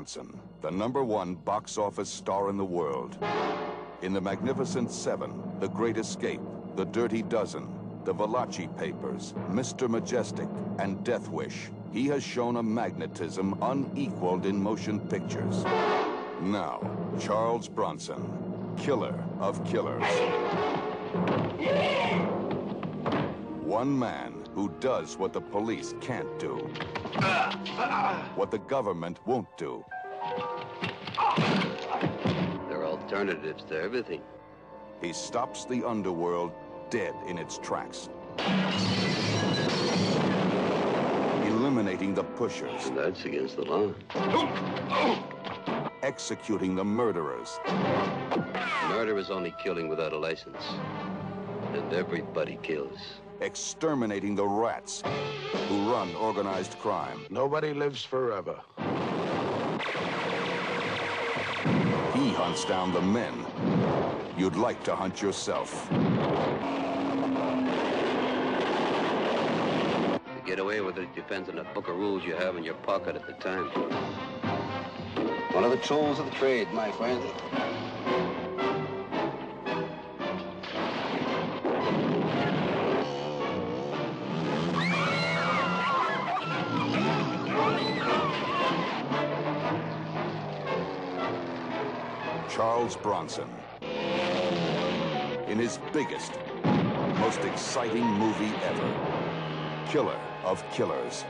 Bronson, the number one box office star in the world. In The Magnificent Seven, The Great Escape, The Dirty Dozen, The Valachi Papers, Mr. Majestyk, and Death Wish, he has shown a magnetism unequaled in motion pictures. Now, Charles Bronson, killer of killers. One man who does what the police can't do. What the government won't do. There are alternatives to everything. He stops the underworld dead in its tracks. Eliminating the pushers, that's against the law. executing the murderers, Murder is only killing without a license. And everybody kills. Exterminating the rats who run organized crime. Nobody lives forever. He hunts down the men you'd like to hunt yourself. To get away with it depends on the book of rules you have in your pocket at the time. One of the tools of the trade, my friend. Charles Bronson. In his biggest, most exciting movie ever Killer of Killers.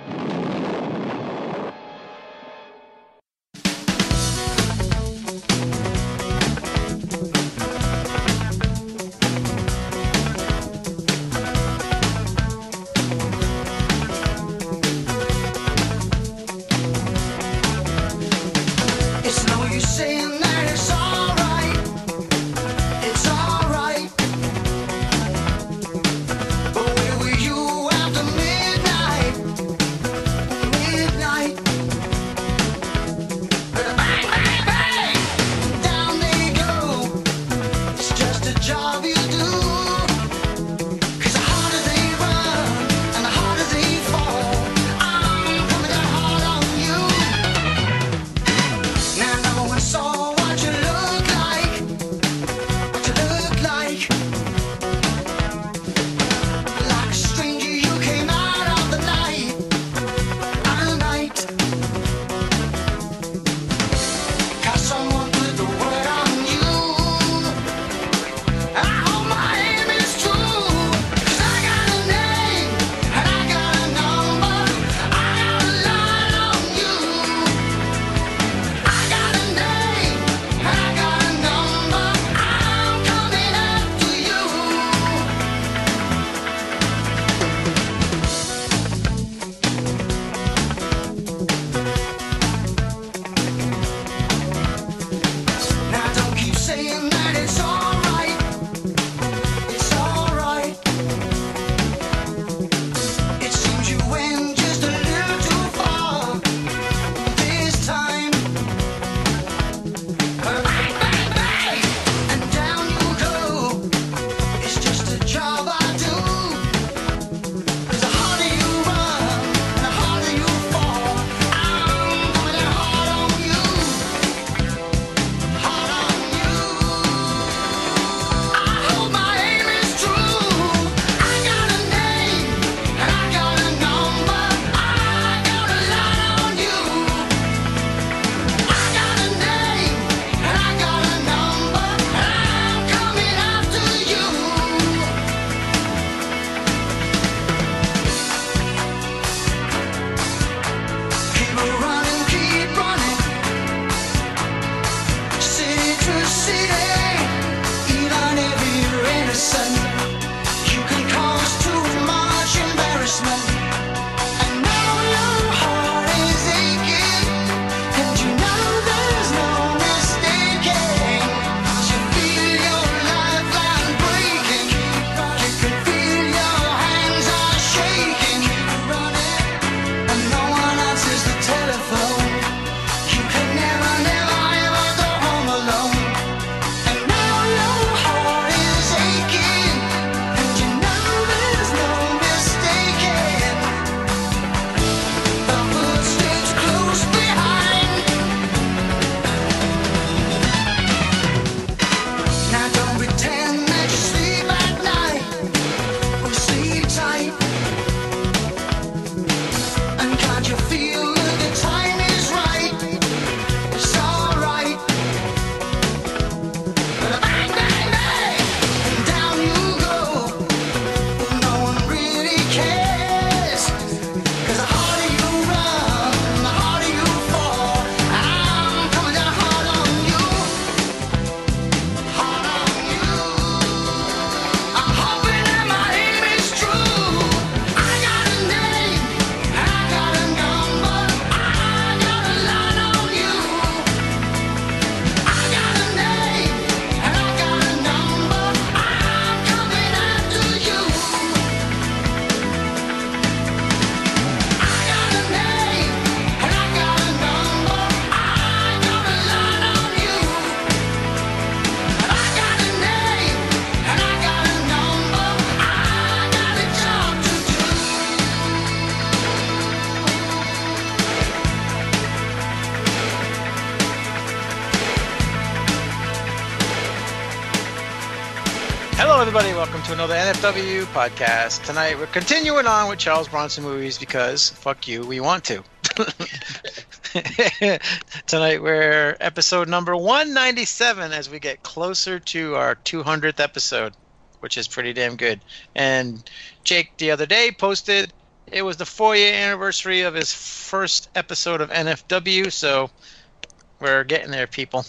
To another NFW podcast. Tonight, we're continuing on with Charles Bronson movies because, fuck you, we want to. Tonight, we're episode number 197 as we get closer to our 200th episode, which is pretty damn good. And Jake, the other day, posted it was the four year anniversary of his first episode of NFW, so we're getting there, people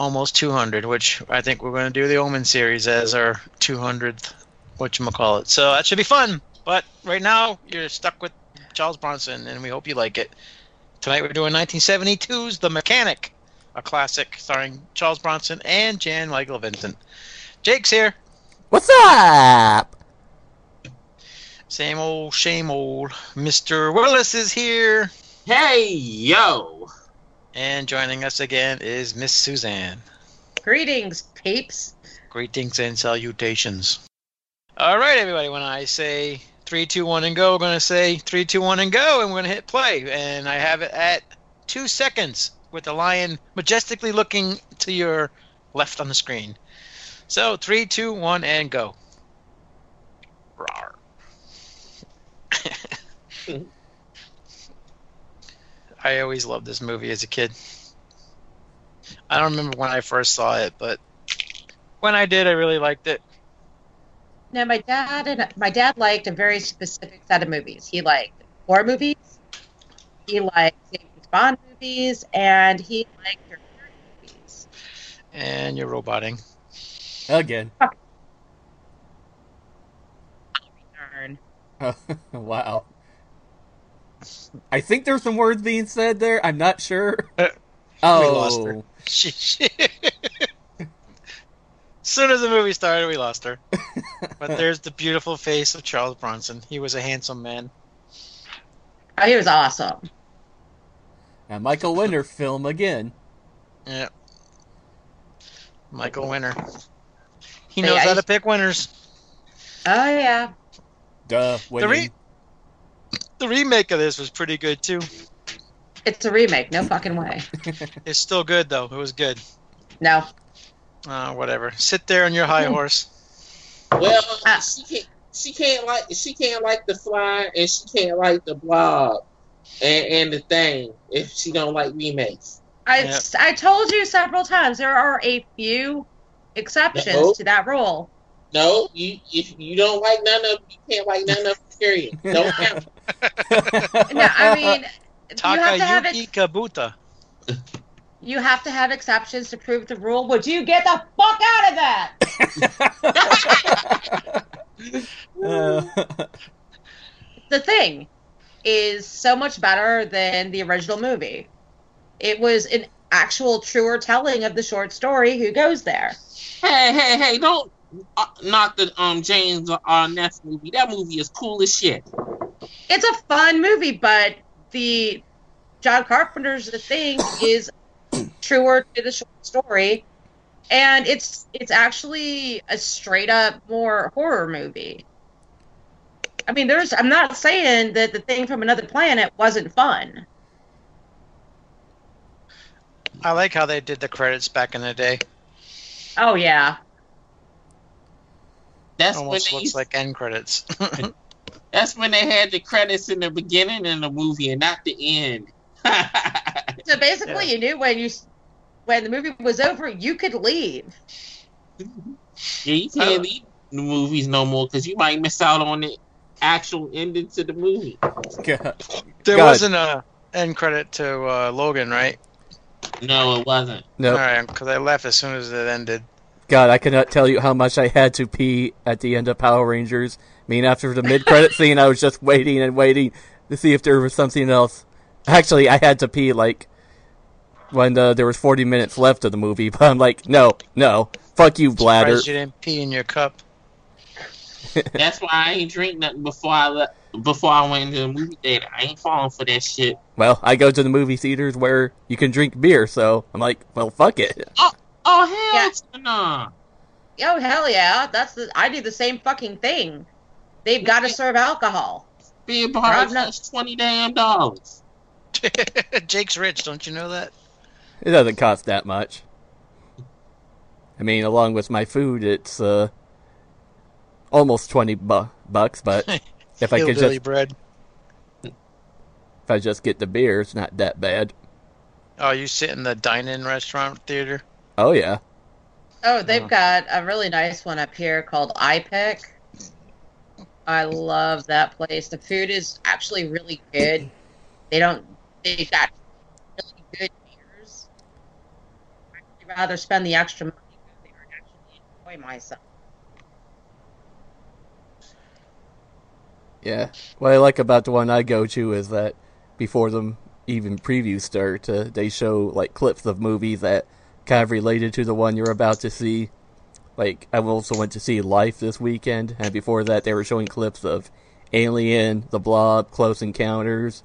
almost 200, which I think we're going to do the Omen series as our 200th, whatchamacallit. So that should be fun. But right now, you're stuck with Charles Bronson, and we hope you like it. Tonight, we're doing 1972's The Mechanic, a classic starring Charles Bronson and Jan Michael Vincent. Jake's here. What's up? Same old, shame old. Mr. Willis is here. Hey, yo. And joining us again is Miss Suzanne. Greetings, peeps. Greetings and salutations. All right, everybody. When I say three, two, one, and go, we're going to say three, two, one, and go, and we're going to hit play. And I have it at two seconds with the lion majestically looking to your left on the screen. So three, two, one, and go. Rawr. I always loved this movie as a kid. I don't remember when I first saw it, but when I did, I really liked it. Now, my dad and my dad liked a very specific set of movies. He liked horror movies. He liked James Bond movies, and he liked your movies. And you're roboting. Again. Darn. wow. I think there's some words being said there. I'm not sure. Uh, oh, We lost her. She, she as soon as the movie started, we lost her. But there's the beautiful face of Charles Bronson. He was a handsome man. Oh, he was awesome. Now Michael Winner film again. Yeah. Michael Winner. He knows I how to pick winners. Oh yeah. Duh. The, re- the remake of this was pretty good too. It's a remake. No fucking way. It's still good though. It was good. No. Uh, whatever. Sit there on your high Hmm. horse. Well, Ah. she can't. She can't like. She can't like the fly, and she can't like the blob, and, and the thing. If she don't like remakes, I Yep. I told you several times there are a few exceptions No. to that rule. No. You if you don't like none of, you can't like none of. Period. Don't count. No, I mean you have to have Takayuki ex- Kabuta. you have to have exceptions to prove the rule. Would you get the fuck out of that? Uh, the thing is so much better than the original movie. It was an actual truer telling of the short story. Who goes there? Hey, hey, hey! Don't uh, knock the um James Arness movie. That movie is cool as shit. It's a fun movie, but the John Carpenter's The Thing is truer to the short story, and it's it's actually a straight up more horror movie. I mean, there's. I'm not saying that the thing from another planet wasn't fun. I like how they did the credits back in the day. Oh yeah, That's when Almost they looks used, like end credits. that's when they had the credits in the beginning of the movie and not the end. So basically, Yeah. you knew when you when the movie was over, you could leave. Yeah, you can't Uh, leave the movies no more because you might miss out on the actual ending to the movie. God. there God. wasn't a end credit to uh, Logan, right? No, it wasn't. No, All right, because I left as soon as it ended. God, I cannot tell you how much I had to pee at the end of Power Rangers. I mean, after the mid-credit scene, I was just waiting and waiting to see if there was something else. Actually, I had to pee like when uh, there was 40 minutes left of the movie, but I'm like, no, no, fuck you, bladder. Surprised you didn't pee in your cup. That's why I ain't drink nothing before I le- before I went into the movie theater. I ain't falling for that shit. Well, I go to the movie theaters where you can drink beer, so I'm like, well, fuck it. Oh hell Yeah. no! Oh hell yeah, that's the I do the same fucking thing. They've got to serve alcohol. Beer Rob, bar no- costs twenty damn dollars. Jake's rich, don't you know that? It doesn't cost that much. I mean, along with my food, it's uh, almost twenty bu- bucks. But if I could Hillbilly just bread. if I just get the beer, it's not that bad. Oh, you sit in the dine-in restaurant theater? Oh yeah, Oh, they've Oh. got a really nice one up here called iPic. I love that place. The food is actually really good. They don't. They've got really good beers. I'd rather spend the extra money go there and actually enjoy myself. yeah. What I like about the one I go to is that before them even previews start, uh, they show like clips of movies that kind of related to the one you're about to see. Like I also went to see Life this weekend, and before that they were showing clips of Alien, The Blob, Close Encounters.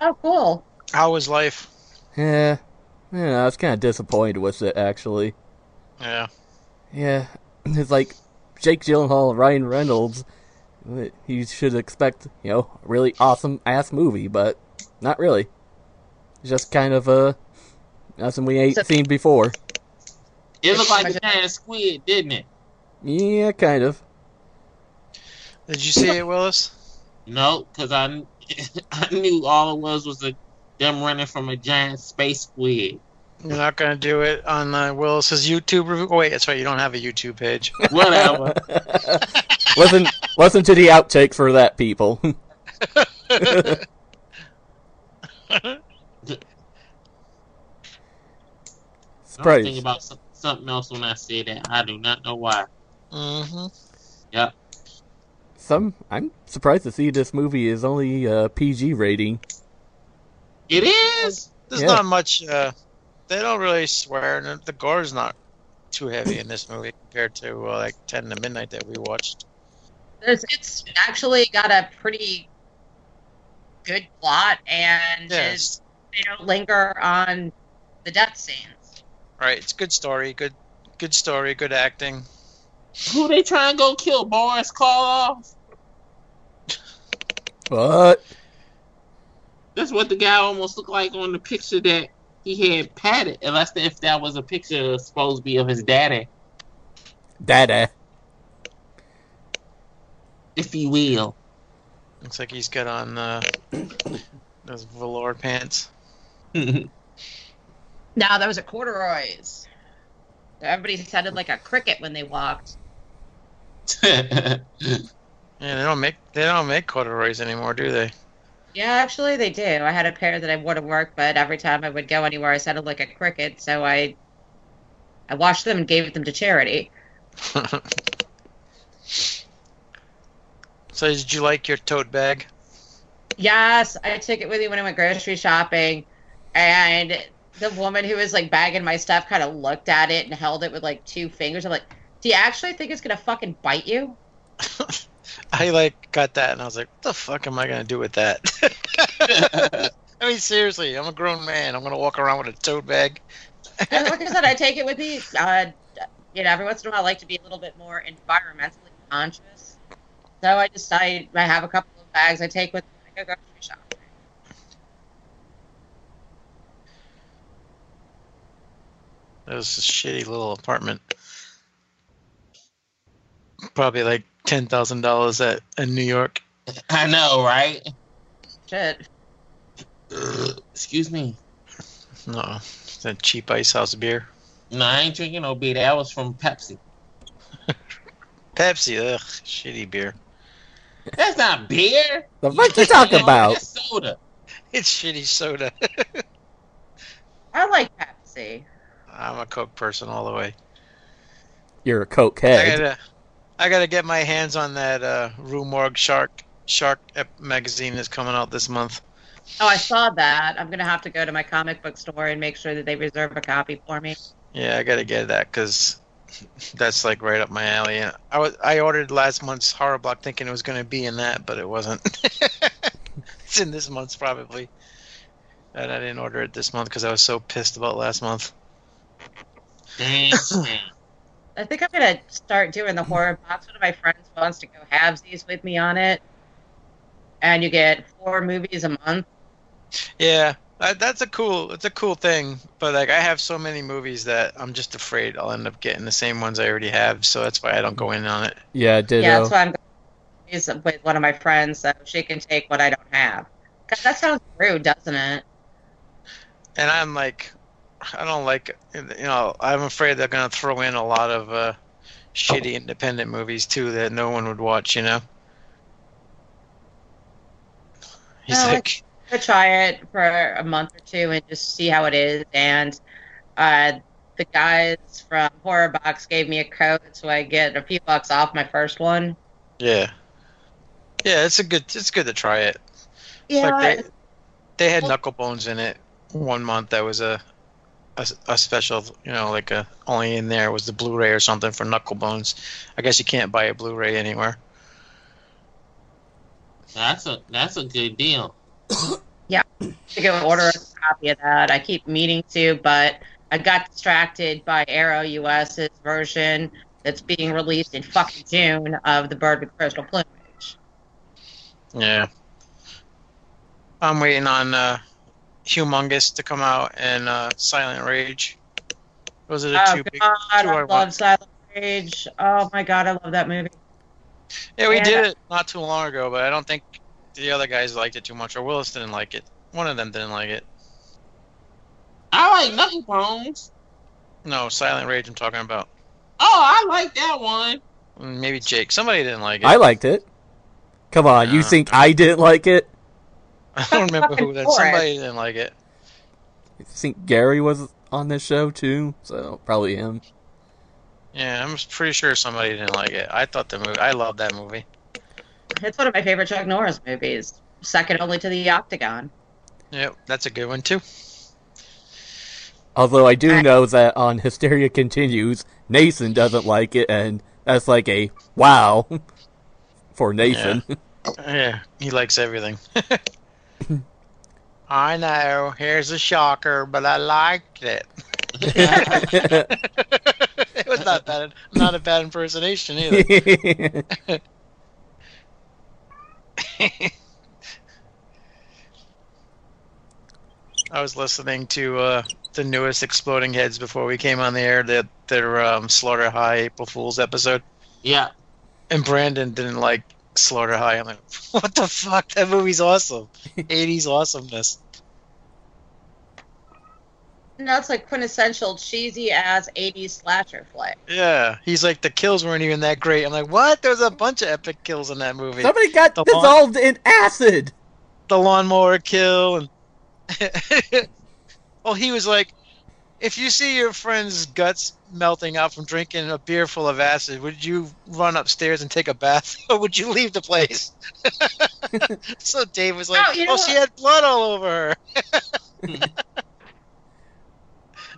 Oh, cool. How was life? Yeah, yeah, I was kind of disappointed with it actually. Yeah. Yeah, it's like Jake Gyllenhaal, and Ryan Reynolds. You should expect, you know, a really awesome ass movie, but not really. Just kind of nothing we ain't So- seen before. It looked like a giant squid, didn't it? Yeah, kind of. Did you see it, Willis? No, because I, I knew all it was was a, them running from a giant space squid. You're not gonna do it on uh, Willis's YouTube review. Oh, wait, that's right. You don't have a YouTube page. Whatever. listen, listen to the outtakes for that, people. I'm thinking about some, something else when I say that. I do not know why. hmm Yep. Some, I'm surprised to see this movie is only uh, PG rating. It is. There's Yeah. not much. Uh, they don't really swear, and the gore's not too heavy in this movie compared to uh, like Ten to Midnight that we watched. There's, it's actually got a pretty good plot, and Yes. it's- they don't linger on the death scenes. Right. It's good story. Good. Good story. Good acting. Who they trying to go kill? Boris Karloff? What? That's what the guy almost looked like on the picture that he had patted. Unless if that was a picture supposed to be of his daddy, Daddy. if you will. Looks like he's got on uh, those velour pants. No, those are corduroys. Everybody sounded like a cricket when they walked. Yeah, they don't make they don't make corduroys anymore, do they? Yeah, actually, they do. I had a pair that I wore to work, but every time I would go anywhere, I sounded like a cricket, so I I washed them and gave them to charity. so did you like your tote bag? Yes, I took it with me when I went grocery shopping, and the woman who was like bagging my stuff kind of looked at it and held it with like two fingers. I'm like, "Do you actually think it's gonna fucking bite you?" I like got that and I was like, what the fuck am I gonna do with that? I mean seriously, I'm a grown man. I'm gonna walk around with a tote bag. And like I said, I take it with me. Uh, you know, every once in a while, I like to be a little bit more environmentally conscious. So I just I, I have a couple of bags I take with me I go grocery shopping. It was a shitty little apartment. Probably like ten thousand dollars at in New York. I know, right? Shit. Excuse me. No, it's a cheap ice house beer. No, I ain't drinking no beer. That was from Pepsi. Pepsi, ugh, shitty beer. That's not beer. The fuck you talking about? That's soda. It's shitty soda. I like Pepsi. I'm a Coke person all the way. You're a coke I head. gotta, I gotta get my hands on that uh, Rue Morgue Shark Shark magazine that's coming out this month. Oh, I saw that. I'm gonna have to go to my comic book store and make sure that they reserve a copy for me. Yeah, I gotta get that because that's like right up my alley. And I was I ordered last month's horror block thinking it was gonna be in that, but it wasn't. it's in this month's probably. And I didn't order it this month because I was so pissed about last month. Dang. I think I'm gonna start doing the horror box. One of my friends wants to go halvesies with me on it, and you get four movies a month. Yeah, Uh, that's a cool. It's a cool thing, but like I have so many movies that I'm just afraid I'll end up getting the same ones I already have. So that's why I don't go in on it. Yeah, ditto. Yeah, that's why I'm going with one of my friends so she can take what I don't have. 'Cause that sounds rude, doesn't it? And I'm like, I don't like. You know, I'm afraid they're gonna throw in a lot of uh, shitty independent movies too that no one would watch. You know. He's No, like, to try it for a month or two and just see how it is. And uh, the guys from Horror Box gave me a code so I get a few bucks off my first one. yeah, yeah. It's a good. It's good to try it. Yeah, Like they, they had Well- Knucklebones in it one month. That was a, a a special. You know, like a only in there was the Blu-ray or something for Knucklebones. I guess you can't buy a Blu-ray anywhere. That's a that's a good deal. Yeah, to go order a copy of that. I keep meaning to, but I got distracted by Arrow US's version that's being released in fucking June of the Bird with Crystal Plumage. Yeah. I'm waiting on uh, Humongous to come out and uh, Silent Rage. Those are the Oh two big. god, two I I love want. Silent Rage. Oh my god, I love that movie. Yeah, we and- did it not too long ago, but I don't think the other guys liked it too much, or Willis didn't like it. One of them didn't like it. I like Knuckle Bones. No, Silent Rage. I'm talking about. Oh, I like that one. Maybe Jake. Somebody didn't like it. I liked it. Come on, you Uh, think I didn't like it? I don't remember who that. Somebody didn't like it. I think Gary was on this show too, so probably him. Yeah, I'm pretty sure somebody didn't like it. I thought the movie. I love that movie. It's one of my favorite Chuck Norris movies, second only to The Octagon. Yep, that's a good one too. Although I do I- know that on Hysteria Continues, Nathan doesn't like it, and that's like a wow for Nathan. Yeah, he likes everything. I know. Here's a shocker, but I liked it. it was not bad. Not a bad impersonation either. I was listening to uh, the newest Exploding Heads before we came on the air. Their, their um, Slaughter High April Fool's episode, Yeah. and Brandon didn't like Slaughter High. I'm like, what the fuck? That movie's awesome. 80s awesomeness. No, it's like quintessential cheesy ass 80s slasher flick. Yeah, he's like the kills weren't even that great. I'm like, what? There's a bunch of epic kills in that movie. Somebody got The dissolved in acid. the lawnmower kill and well he was like if you see your friend's guts melting out from drinking a beer full of acid would you run upstairs and take a bath or would you leave the place? So dave was like Oh, you know oh she had blood all over her. Mm-hmm.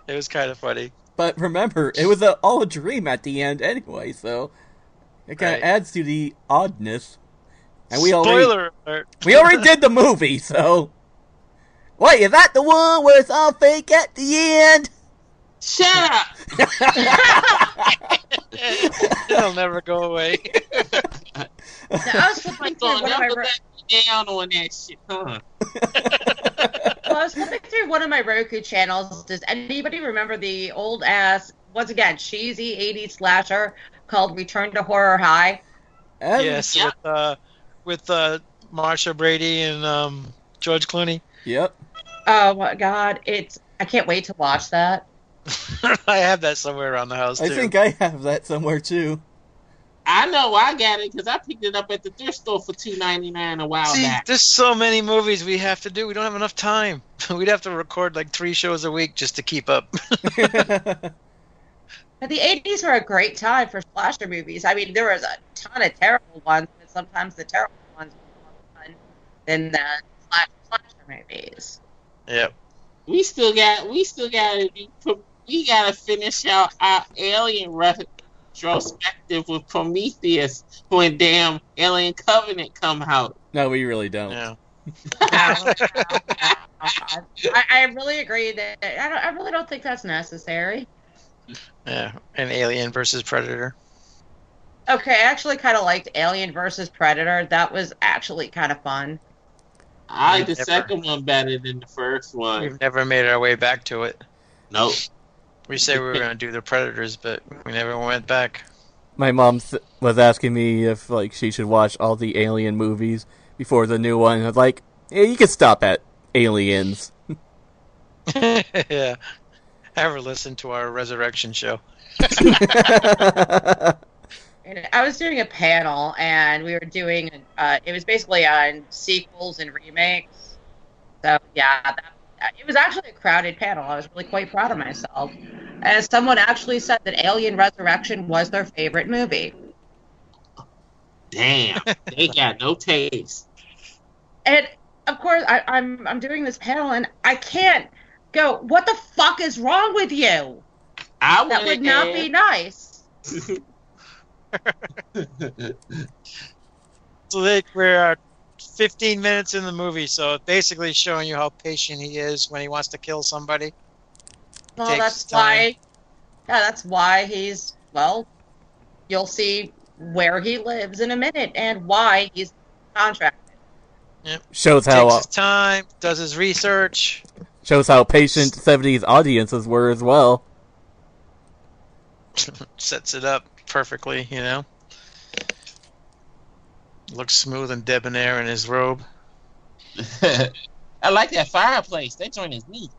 It was kind of funny. But remember, it was a, all a dream at the end anyway, so it kind of Right. adds to the oddness. And we already spoiler alert. we already did the movie, so. Wait, is that the one where it's all fake at the end? Shut up. it'll never go away Now, I was flipping through gonna one of my ro- down on that shit, huh? well, I was flipping through one of my Roku channels. Does anybody remember the old ass, once again, cheesy 80s slasher called Return to Horror High? And- yes Yeah. with uh with uh Marcia Brady and um george clooney Yep. Oh my god, it's I can't wait to watch that. I have that somewhere around the house too. I think I have that somewhere too. I know I got it because I picked it up at the thrift store for two ninety nine a while See, back. there's so many movies we have to do. We don't have enough time. We'd have to record like three shows a week just to keep up. But the 80s were a great time for slasher movies. I mean, there was a ton of terrible ones, but sometimes the terrible ones were more fun than the slasher, slasher movies. yep. We still got we still got to we got to finish out our alien retrospective with Prometheus when damn Alien Covenant come out. no, we really don't. Yeah. I, I really agree that I, don't, I really don't think that's necessary. Yeah. And Alien versus Predator. Okay, I actually kind of liked Alien versus Predator. That was actually kind of fun. I like the Never. second one better than the first one. We've never made our way back to it. Nope. We said we were going to do the Predators, but we never went back. My mom th- was asking me if like she should watch all the Alien movies before the new one. I was like, yeah, you can stop at Aliens. yeah. Ever listen to our resurrection show? And I was doing a panel, and we were doing. Uh, it was basically on sequels and remakes. So yeah, that, it was actually a crowded panel. I was really quite proud of myself. And someone actually said that Alien Resurrection was their favorite movie. Damn. they got no taste. And of course, I, I'm I'm doing this panel, and I can't go. What the fuck is wrong with you? I That would not be nice. So they, we're uh, 15 minutes in the movie, so basically showing you how patient he is when he wants to kill somebody. Well, Takes that's time. why. Yeah, that's why he's well. You'll see where he lives in a minute and why he's contracted. shows how Takes uh, his time, does his research. shows how patient '70s audiences were as well. sets it up perfectly, you know. Looks smooth and debonair in his robe. I like that fireplace. That joint is neat.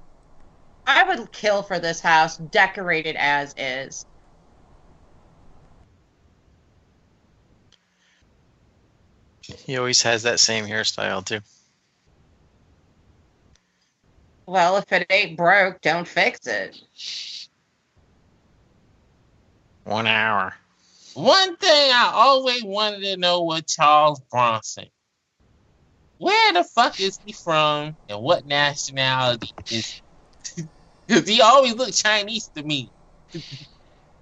I would kill for this house, decorated as is. He always has that same hairstyle too. Well, if it ain't broke, don't fix it. One hour. One thing I always wanted to know was Charles Bronson. Where the fuck is he from and what nationality is Because he always looked Chinese to me.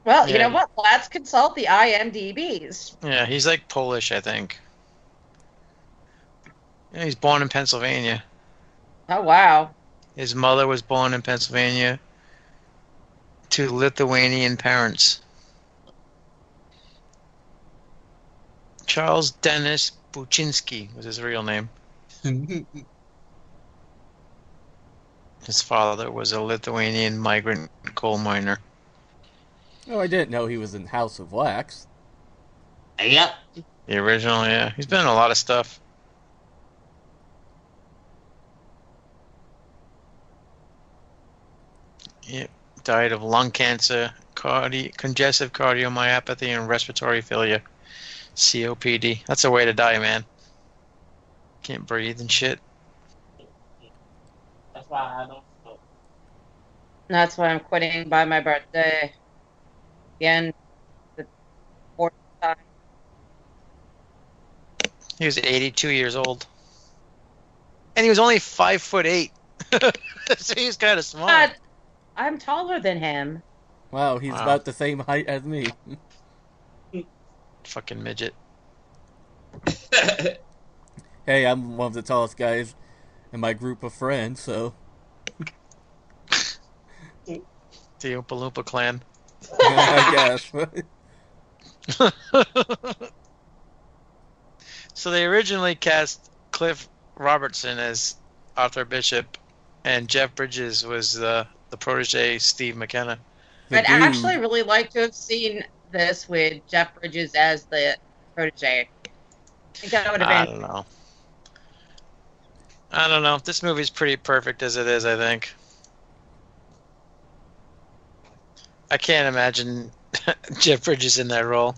Well, you know what? Let's consult the IMDb's. Yeah, he's like Polish, I think. Yeah, he's born in Pennsylvania. Oh wow. His mother was born in Pennsylvania to Lithuanian parents. Charles Dennis Buczynski was his real name. His father was a Lithuanian migrant coal miner. Oh, I didn't know he was in House of Wax. yep. The original, yeah. He's been in a lot of stuff. Yep. Died of lung cancer, cardi- congestive cardiomyopathy, and respiratory failure. COPD. That's a way to die, man. Can't breathe and shit. That's why I don't smoke. That's why I'm quitting by my birthday. Again, the fourth time. He was 82 years old. And he was only five foot eight. so he was kind of small. But I'm taller than him. Wow, he's Wow. about the same height as me. Fucking midget. Hey, I'm one of the tallest guys in my group of friends, so The Oompa Loompa clan. I guess. so they originally cast Cliff Robertson as Arthur Bishop, and Jeff Bridges was the the protege Steve McKenna. The I'd actually really like to have seen this with Jeff Bridges as the protege. I think that would have been. don't know. I don't know. This movie's pretty perfect as it is. I think. I can't imagine Jeff Bridges in that role.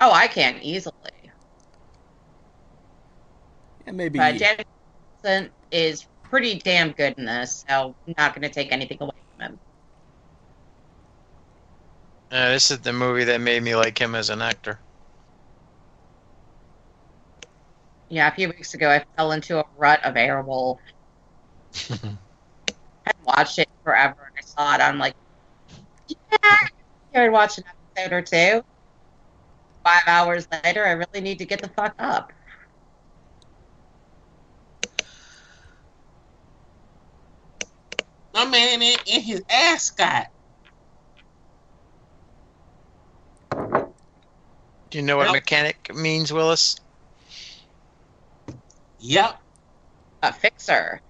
Oh, I can easily. Yeah, maybe But James Wilson is pretty damn good in this, so I'm not going to take anything away from him. Uh, this is the movie that made me like him as an actor. Yeah, a few weeks ago, I fell into a rut of Airwolf. I watched it forever, and I saw it. I'm like, yeah, I'd watch an episode or two. Five hours later, I really need to get the fuck up. My man in, in his ascot. Do you know what Well- mechanic means, Willis? Yep. A fixer.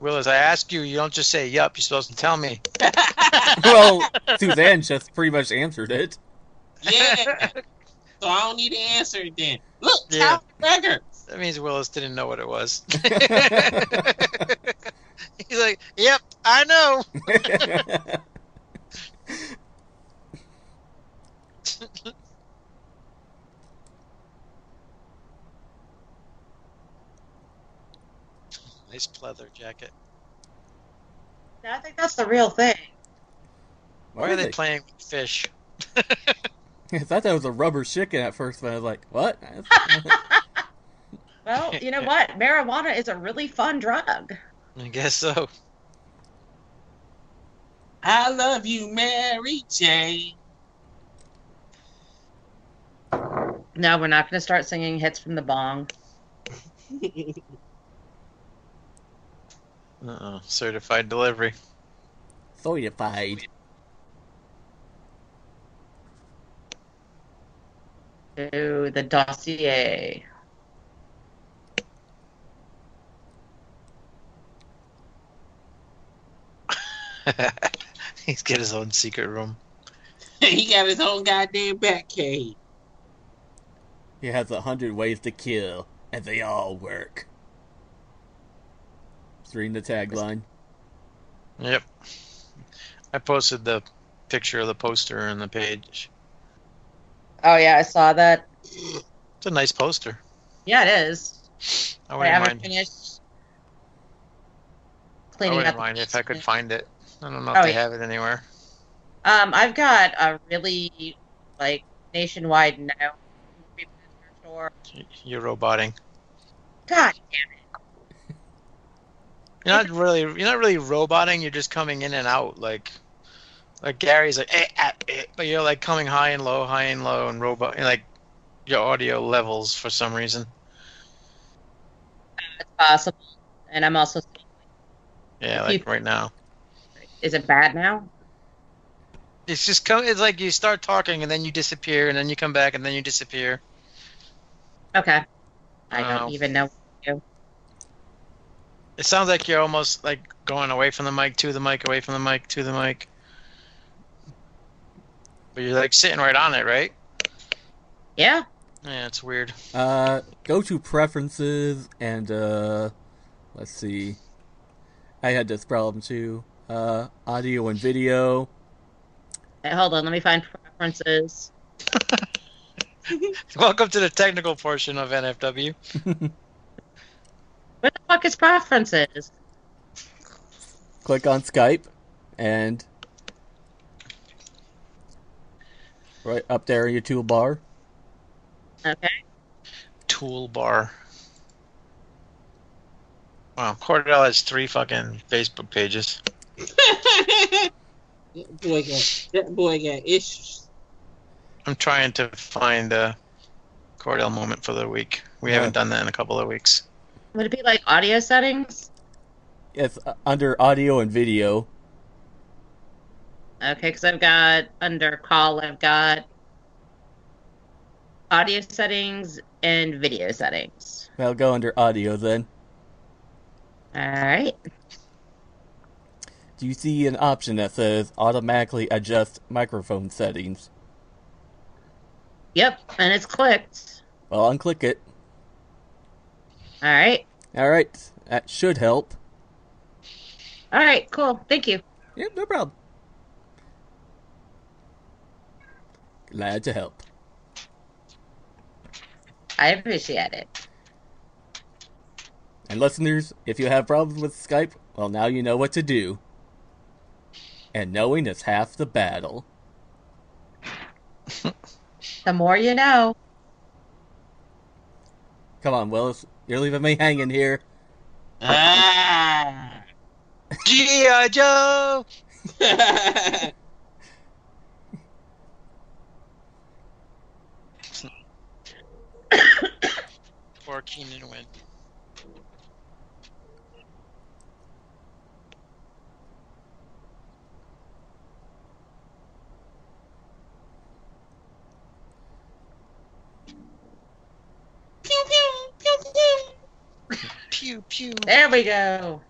Willis, I ask you, you don't just say yup, you're supposed to tell me. well, Suzanne just pretty much answered it. Yeah. so I don't need to answer it then. Look, Yeah. Tower Records. That means Willis didn't know what it was. He's like, yep, I know. Nice pleather jacket. I think that's the real thing. Why are they playing with fish? I thought that was a rubber chicken at first, but I was like, what? Well, you know what? Marijuana is a really fun drug. I guess so. I love you, Mary Jane. No, we're not going to start singing hits from the bong. Uh-oh. Certified delivery. Certified. To the dossier. He's got his own secret room. he got his own goddamn bat cave. He has a hundred ways to kill, and they all work. Just reading the tagline. Yep. I posted the picture of the poster on the page. Oh, yeah, I saw that. It's a nice poster. Yeah, it is. I I wouldn't haven't mind. finished I cleaning wouldn't up. mind if I could find it. I don't know Oh, if they yeah. have it anywhere. Um, I've got a really like nationwide now store. You're roboting. God damn You're not really. You're not really roboting. You're just coming in and out. Like, like Gary's like, eh, ah, eh, but you're like coming high and low, high and low, and robot. Like your audio levels for some reason. it's possible. And I'm also. Yeah, like right now. Is it bad now? It's just come. It's like you start talking and then you disappear and then you come back and then you disappear. Okay. I Oh. don't even know. It sounds like you're almost like going away from the mic to the mic, away from the mic to the mic. But you're like sitting right on it, right? Yeah. Yeah, it's weird. Uh, go to preferences and uh, let's see. I had this problem too. Uh, audio and video. Hey, hold on. Let me find preferences. Welcome to the technical portion of NFW. Where the fuck is preferences? Click on Skype, and right up there in your toolbar. Okay. Toolbar. Wow, Cordell has three fucking Facebook pages. that boy got that boy got issues. I'm trying to find a Cordell moment for the week. We Yeah. haven't done that in a couple of weeks. Would it be like audio settings? It's uh, under audio and video. Okay, because I've got under call, I've got audio settings and video settings. I'll go under audio then. All right. Do you see an option that says automatically adjust microphone settings? Yep, and it's clicked. Well, unclick it. All right. All right, that should help. All right, cool. Thank you. Yep, no problem. Glad to help. I appreciate it. And listeners, if you have problems with Skype, well, now you know what to do. And knowing is half the battle. The more you know. Come on, Willis. You're leaving me hanging here. Ah. G.I. Joe! Or Keenan Wynn. pew pew. There we go.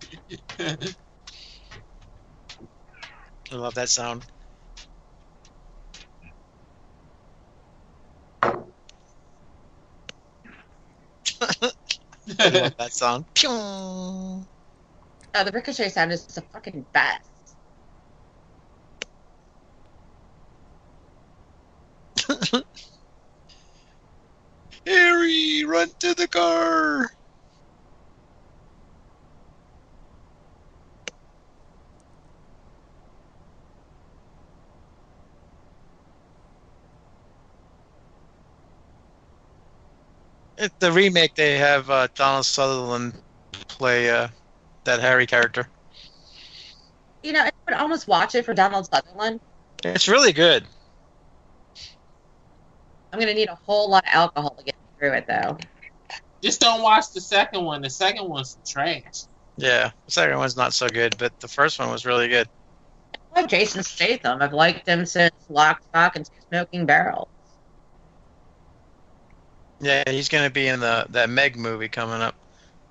I love that sound. I love that sound. Pew. Oh, the ricochet sound is the fucking best. Harry, run to the car. At the remake, they have uh, Donald Sutherland play uh, that Harry character. You know, I would almost watch it for Donald Sutherland. It's really good. I'm gonna need a whole lot of alcohol to get through it, though. Just don't watch the second one. The second one's trash. Yeah, the second one's not so good, but the first one was really good. I like Jason Statham. I've liked him since Lock, Stock, and Smoking Barrels. Yeah, he's gonna be in the that Meg movie coming up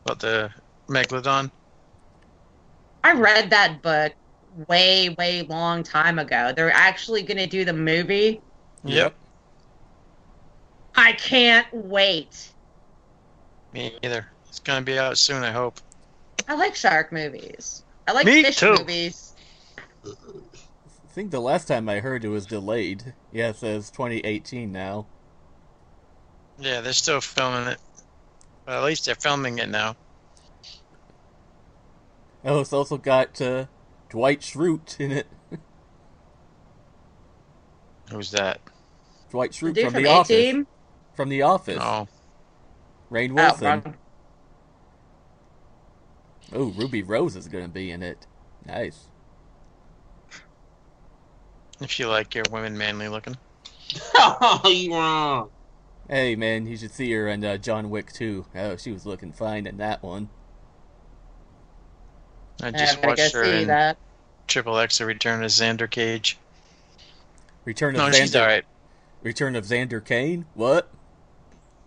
about the Megalodon. I read that book way, way long time ago. They're actually gonna do the movie. Yep. I can't wait. Me either. It's gonna be out soon, I hope. I like shark movies. I like Me fish too. movies. I think the last time I heard it was delayed. Yeah, it says 2018 now. Yeah, they're still filming it. But at least they're filming it now. Oh, it's also got uh, Dwight Schrute in it. Who's that? Dwight Schrute dude from from The A Office. Team. From The Office. Oh, Rainn Oh, Wilson. Oh, Ruby Rose is going to be in it. Nice. if you like your women manly looking. oh, you wrong. Hey, man, you should see her in uh, John Wick 2. Oh, she was looking fine in that one. I I just gotta watched her in that. Triple X: The Return of Xander Cage. Return of No, Xander. she's alright. Return of Xander Kane. What?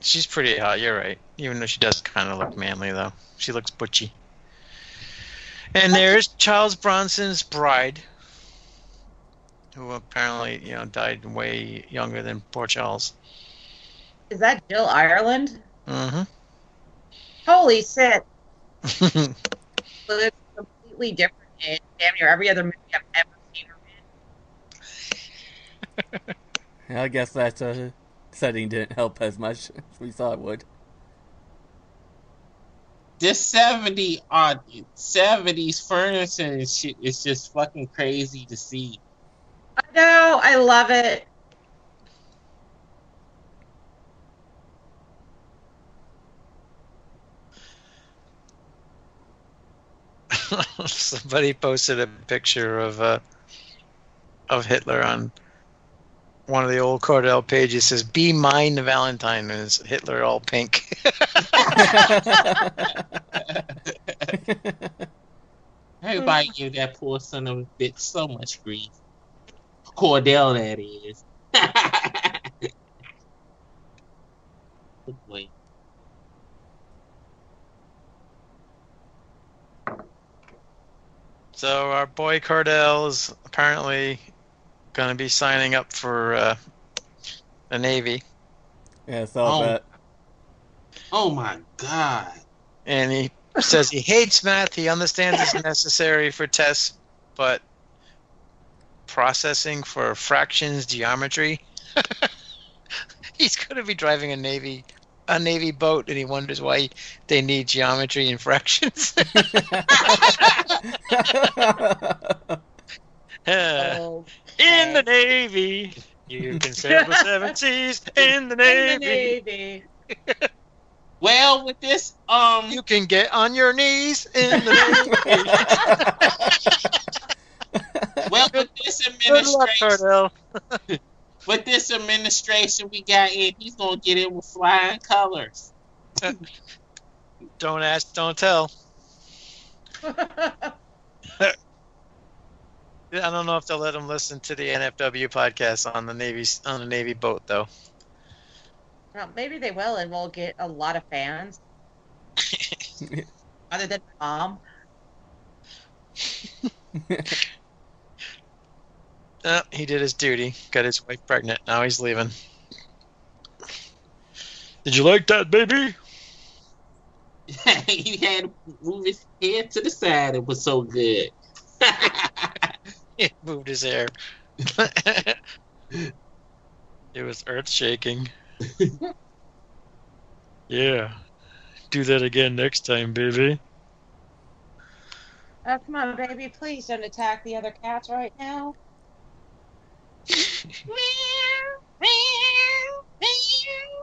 She's pretty hot. You're right. Even though she does kind of look manly, though she looks butchy. And there's Charles Bronson's bride, who apparently you know died way younger than poor Charles. Is that Jill Ireland? Mm-hmm. Holy shit! But it's completely different in damn near every other movie I've ever seen her in. I guess that uh, setting didn't help as much as we thought it would. This 70 uh, 70s furniture and shit is just fucking crazy to see. I know. I love it. Somebody posted a picture of uh, of Hitler on one of the old Cordell pages. Says, "Be mine, the Valentine," and it's Hitler all pink. Everybody give that poor son of a bitch so much grief. Cordell, that is. Good boy. so our boy Cordell is apparently going to be signing up for uh, the Navy, Yeah, I saw Oh. that. Oh my god. and he says he hates math. He understands it's necessary for tests, but processing for fractions, geometry. He's going to be driving a navy a navy boat, and he wonders why they need geometry and fractions. Oh, in the navy, you can sail the seven seas. In the in the navy, Navy. Well, with this, um, you can get on your knees. In the navy. well, with this Good luck, administration, with this administration we got in, he's gonna get it with flying colors. Don't ask, don't tell. I don't know if they'll let him listen to the NFW podcast on the Navy on the Navy boat though. well, maybe they will, and we'll get a lot of fans. other than my mom. Uh, he did his duty. Got his wife pregnant. Now he's leaving. Did you like that, baby? he had to move his head to the side. It was so good. He moved his hair. it was earth shaking. yeah. Do that again next time, baby. Oh, come on, baby. Please don't attack the other cats right now. Meow, meow, meow.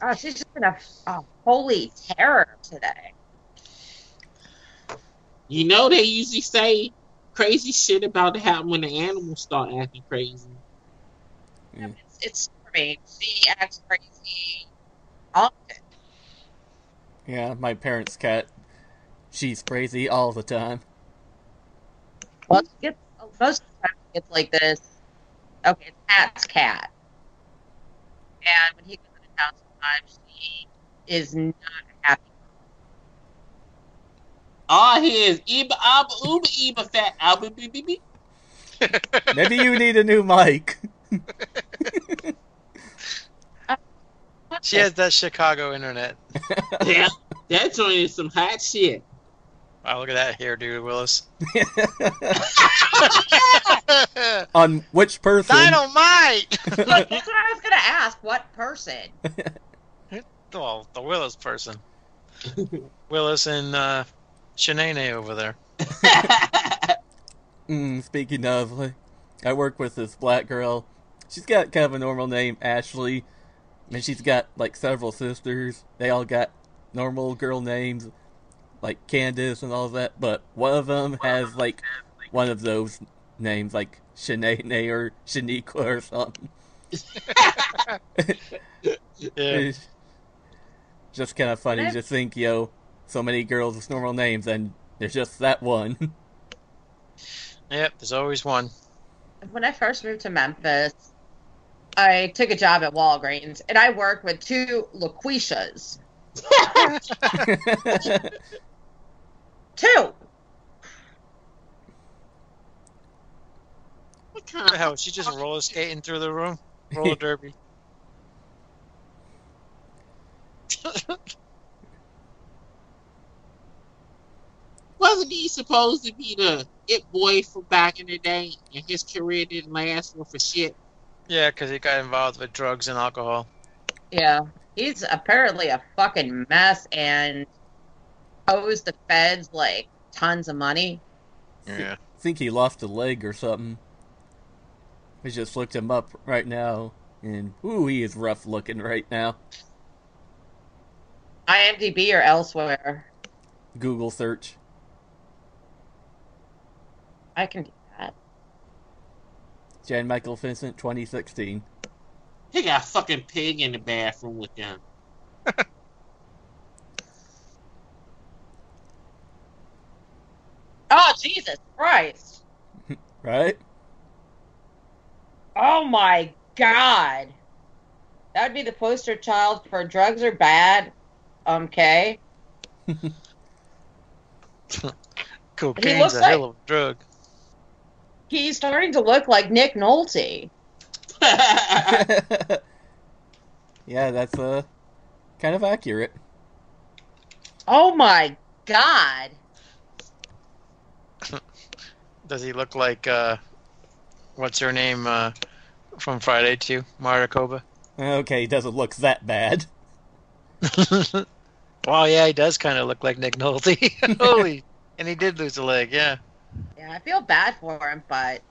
Oh, she's just been a, a holy terror today. You know they usually say crazy shit about to happen when the animals start acting crazy. Mm. It's, it's Stormy. She acts crazy often. Yeah, my parents' cat. She's crazy all the time. Well, she gets, most of the time it's like this. Okay, it's Pat's cat. And when he goes into town sometimes, she is not happy. All he is Eba Abba Uba Eba Fat Alba Beep Beep Beep. Maybe you need a new mic. She has that Chicago internet. Yeah, that joint is some hot shit. Wow, look at that hairdo, Willis. On which person? Dynamite! Look, that's what I was going to ask. What person? well, the Willis person. Willis and uh, Shanae over there. Mm, speaking of, like, I work with this black girl. She's got kind of a normal name, Ashley. And she's got like several sisters. They all got normal girl names, like Candace and all that. But one of them has like one of those names, like Shanae or Shaniqua or something. Yeah. It's just kind of funny to think, yo, so many girls with normal names, and there's just that one. Yep, there's always one. When I first moved to Memphis, I took a job at Walgreens, and I worked with two LaQuishas. Two. What What kind the of hell? She just roller skating through the room? Roller derby. wasn't he supposed to be the it boy from back in the day, and his career didn't last for shit? Yeah, because he got involved with drugs and alcohol. Yeah. He's apparently a fucking mess and owes the feds like tons of money. Yeah. think he lost a leg or something. I just looked him up right now, and ooh, he is rough looking right now. IMDb or elsewhere. Google search. I can do that. Jan Michael Vincent, 2016. He got a fucking pig in the bathroom with him. Oh, Jesus Christ. Right? Oh my God. That would be the poster child for drugs are bad. Um, okay. Cocaine's a like- hell of a drug. He's starting to look like Nick Nolte. yeah, that's uh, kind of accurate. Oh my God. Does he look like, uh, what's her name, uh, from Friday 2? Marta Koba? Okay, he doesn't look that bad. well, yeah, he does kind of look like Nick Nolte. Holy. And he did lose a leg, yeah. Yeah, I feel bad for him, but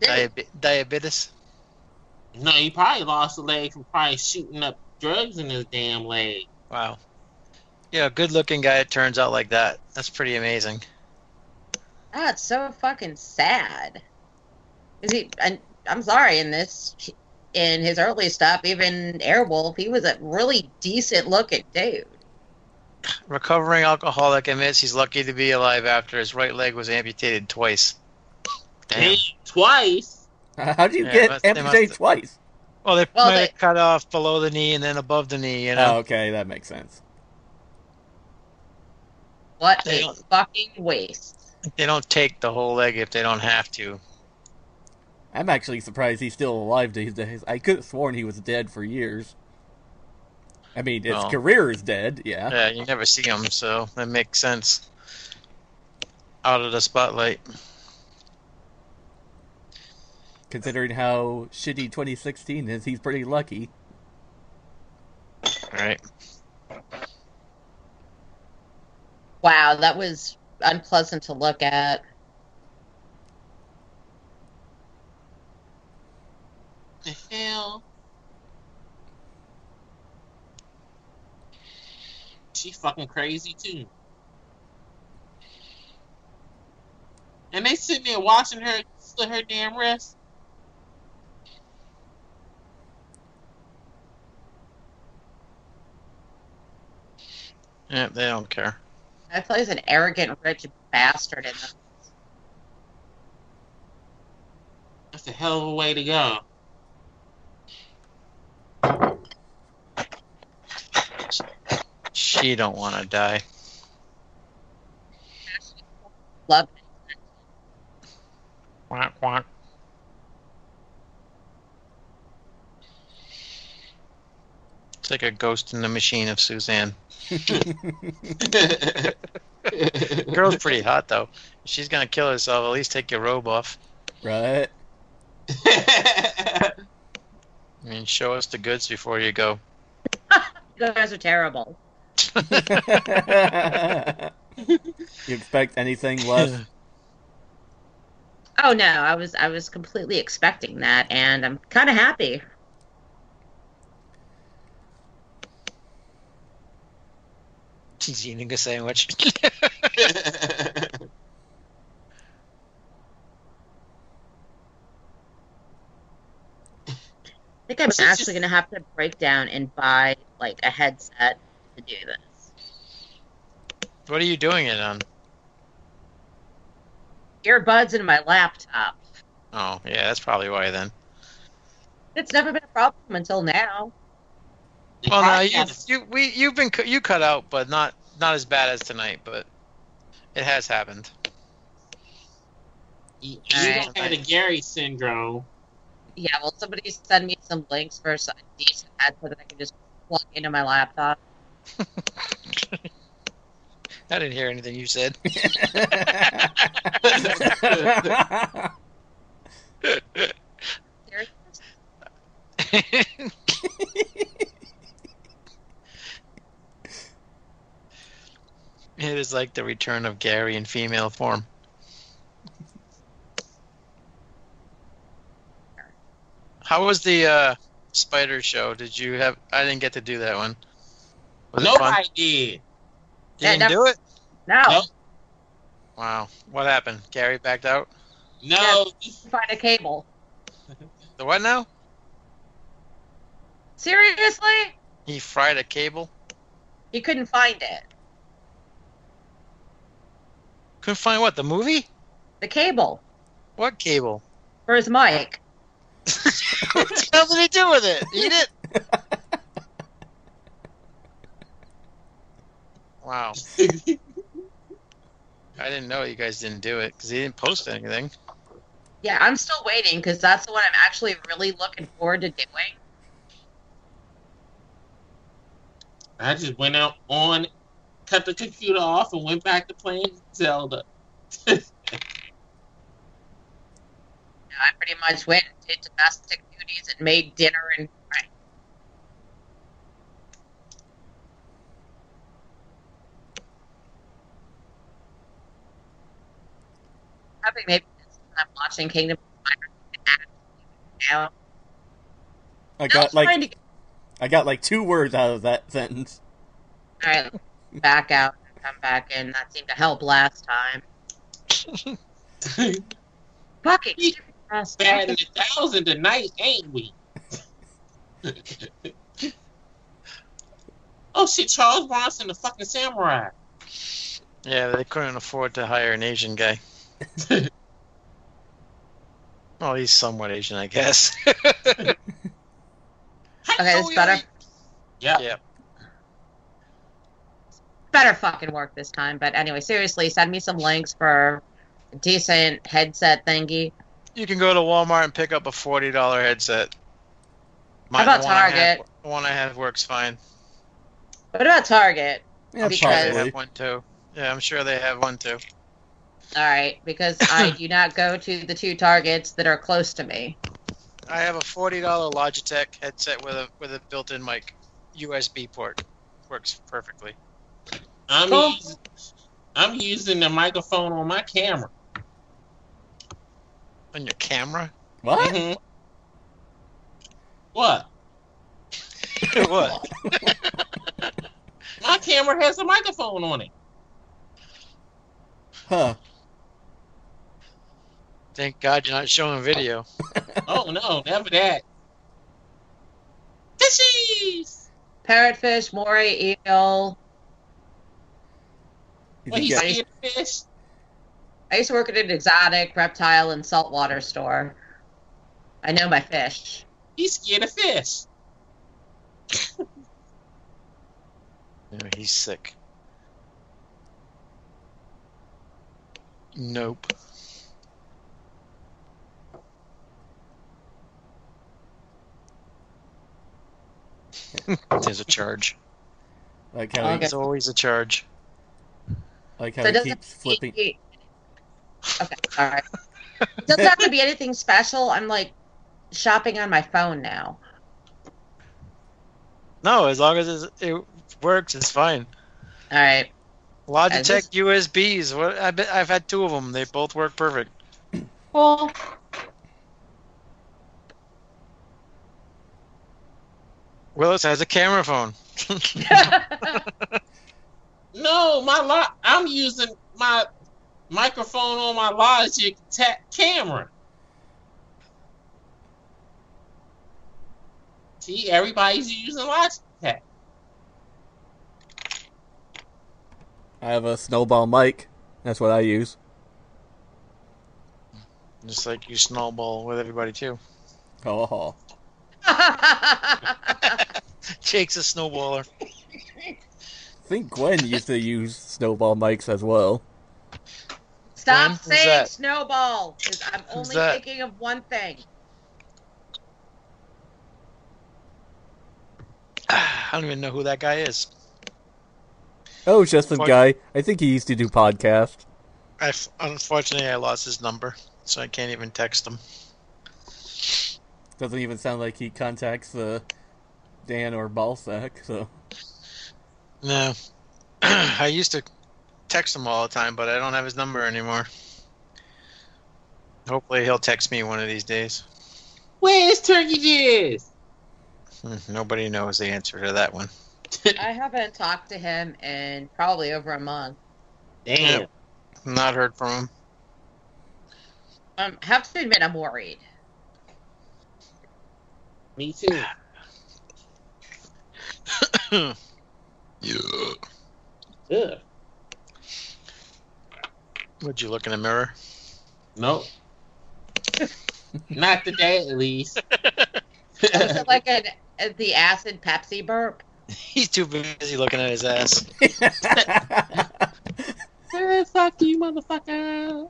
Diabe- diabetes. no, he probably lost a leg from probably shooting up drugs in his damn leg. Wow. Yeah, good looking guy, it turns out like that. That's pretty amazing. that's so fucking sad. Is he? And I'm sorry. In this, in his early stuff, even Airwolf, he was a really decent looking dude. Recovering alcoholic admits he's lucky to be alive after his right leg was amputated twice. Damn. Damn, twice. Uh, How do you Yeah, get must- amputated twice? Well, they Well, might they- cut off below the knee and then above the knee, you know? Oh, okay, that makes sense. What They a don't- fucking waste. They don't take the whole leg if they don't have to. I'm actually surprised he's still alive these days. I could have sworn he was dead for years. I mean, his Oh. career is dead, yeah. Yeah, you never see him, so that makes sense. Out of the spotlight. Considering how shitty 2016 is, he's pretty lucky. Right. Wow, that was unpleasant to look at. The hell? She fucking crazy too. And they sitting there watching her slit her damn wrist. Yeah, they don't care. I feel like an arrogant, rich bastard in this. That's a hell of a way to go. She don't want to die. Love. Quack, quack. It's like a ghost in the machine of Suzanne. Girl's pretty hot though. If she's gonna kill herself, at least take your robe off. Right? I mean, show us the goods before you go. You guys are terrible. you expect anything less? Oh no, I was I was completely expecting that, and I'm kind of happy. She's eating a sandwich. I think I'm actually just- gonna have to break down and buy like a headset to do this. what are you doing it on? Earbuds in my laptop. Oh, yeah, that's probably why then. It's never been a problem until now. Well, no, you, you we you've been cu- you cut out, but not not as bad as tonight, but it has happened. You, you don't have the Gary syndrome. Yeah, well, somebody send me some links for some decent headset that I can just plug into my laptop. I didn't hear anything you said. It is like the return of Gary in female form. How was the uh, spider show? Did you have? I didn't get to do that one. Was it fun? Nobody did. You didn't do it? No, Nope. Wow. What happened? Gary backed out. No, He find a cable. The what now? Seriously? He fried a cable. He couldn't find it. Couldn't find what? The movie? The cable What cable? for his mic. what the hell did he do with it? Eat it? Wow. I didn't know you guys didn't do it because he didn't post anything. Yeah, I'm still waiting because that's the one I'm actually really looking forward to doing. I just went out on, cut the computer off, and went back to playing Zelda. I pretty much went and did domestic duties and made dinner and right. maybe I'm watching Kingdom Hearts. Now, I got trying like to get I got like two words out of that sentence. all right, back out come back in. That seemed to help last time. Fucking stupid ass. Bad in a thousand tonight, ain't we? oh shit, Charles Bronson, the fucking samurai. Yeah, they couldn't afford to hire an Asian guy. well, he's somewhat Asian, I guess. Okay, it's better. Yeah. yeah. better fucking work this time. But anyway, seriously, send me some links for a decent headset thingy. You can go to Walmart and pick up a forty dollar headset. How about the one I have- Target? the one I have works fine. What about Target? Yeah, Because- They probably. have one too. Yeah, I'm sure they have one too. All right, because I do not go to the two Targets that are close to me. I have a forty dollar Logitech headset with a with a built-in mic, USB port. Works perfectly. I'm Cool. using, I'm using the microphone on my camera. On your camera? What? Mhm. What? what? My camera has a microphone on it. Huh. Thank God you're not showing a video. Oh no, never that. Fishies! Parrotfish, moray, eel. Did What, you you get- scared fish? I used to work at an exotic reptile and saltwater store. I know my fish. He's scared of fish. no, he's sick. Nope. There's a charge. like how Okay. he, There's always a charge. like how So it he doesn't keeps flipping. Okay, all right. It doesn't have to be anything special. I'm like shopping on my phone now. No, as long as it works, it's fine. All right. Logitech USBs. What I bet I've had two of them. They both work perfect. Well, Willis has a camera phone. No, my lo- I'm using my microphone on my Logic ta- camera. See, everybody's using Logitech. I have a snowball mic. That's what I use. Just like you snowball with everybody too. Oh, Jake's a snowballer. I think Gwen used to use snowball mics as well. Stop When? Who's saying snowball, because I'm only thinking of one thing. I don't even know who that guy is. Oh, it's just some guy. I think he used to do podcast. I f unfortunately I lost his number, so I can't even text him. Doesn't even sound like he contacts uh, Dan or Ballsack. So No, I used to text him all the time, but I don't have his number anymore. Hopefully he'll text me one of these days. Where's Turkey Jizz? Hmm, Nobody knows the answer to that one. I haven't talked to him in probably over a month. Damn. Not heard from him. Um, have to admit, I'm worried. Me too. yeah. Ugh. Would you look in the mirror? Nope. Not today, at least. Was it like an uh, the acid Pepsi burp? He's too busy looking at his ass. Fuck you, motherfucker.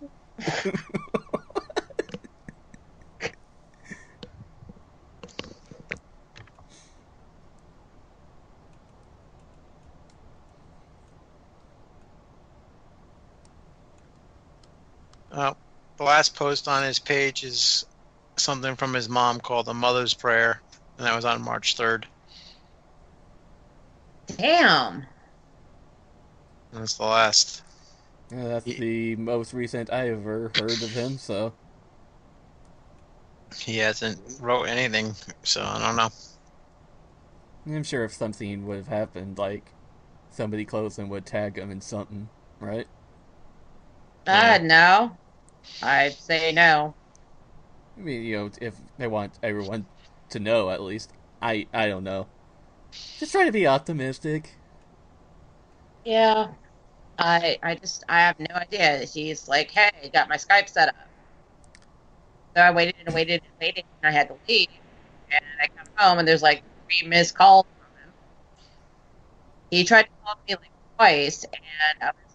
Uh, the last post on his page is something from his mom called the Mother's Prayer, and that was on March 3rd. Damn. That's the last. Yeah, that's He- the most recent I ever heard of him. So He hasn't wrote anything, so I don't know. I'm sure if something would have happened, like somebody close and would tag him in something, right? Yeah. Uh, no. I'd say no. I mean, you know, if they want everyone to know, at least. I I don't know. Just try to be optimistic. Yeah. I I just I have no idea. She's like, hey, got my Skype set up. So I waited and waited and waited, and I had to leave. And I come home, and there's like three missed calls from him. He tried to call me like twice, and I was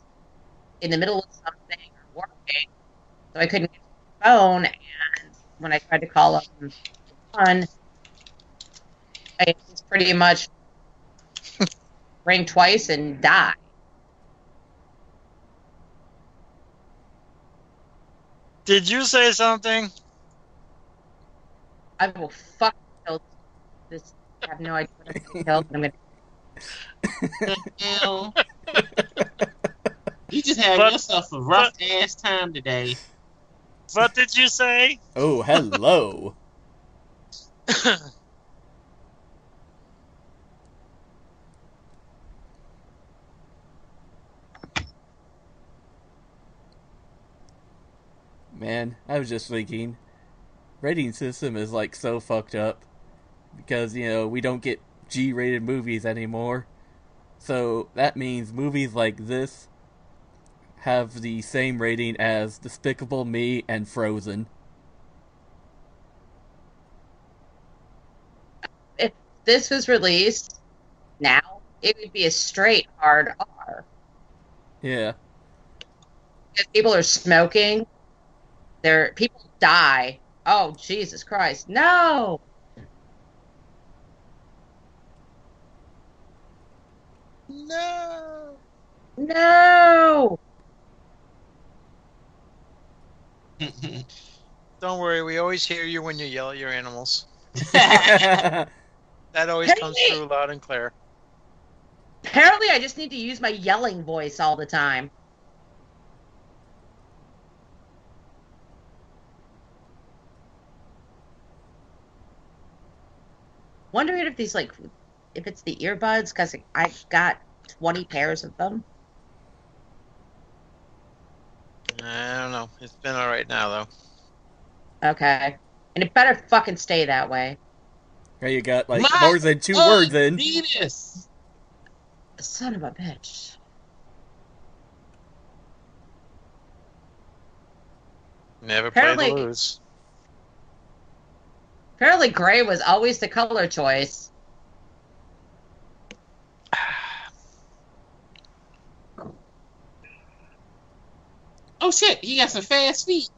in the middle of something or working, so I couldn't get to the phone. And when I tried to call up on, I just pretty much rang twice and died. Did you say something? I will fuck kill this. I have no idea what I'm gonna kill. I'm gonna Hell. you just had But- yourself a rough ass time today. What did you say? Oh, hello. Man, I was just thinking, rating system is like so fucked up because you know we don't get G-rated movies anymore. So that means movies like this have the same rating as Despicable Me and Frozen. if this was released now, it would be a straight hard R. Yeah. If people are smoking, there people die. Oh Jesus Christ! No. No. No. Don't worry, we always hear you when you yell at your animals. That always Hey! comes through loud and clear. Apparently, I just need to use my yelling voice all the time. Wondering if these like, if it's the earbuds because I got twenty pairs of them. I don't know. It's been all right now, though. Okay, and it better fucking stay that way. you got like My- more than two words in. Venus. Son of a bitch. Never play Apparently- to lose. Apparently, gray was always the color choice. Oh shit, he got some fast feet.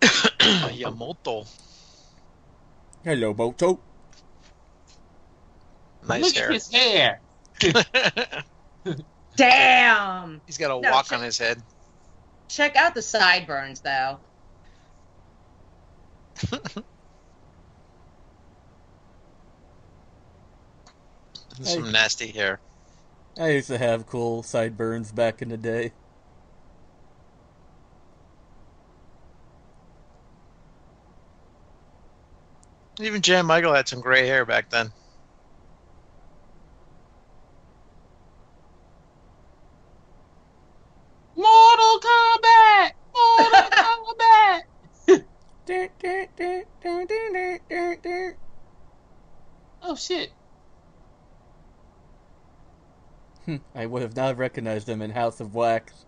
Yamoto. Hello, Moto. Nice Look hair. at his hair. Damn. He's got a No, walk check- on his head. Check out the sideburns, though. Some nasty hair. I used to have cool sideburns back in the day. Even Jan Michael had some gray hair back then. Mortal Kombat. Mortal Kombat. Oh shit. Hmm, Hmm. I would have not recognized him in House of Wax.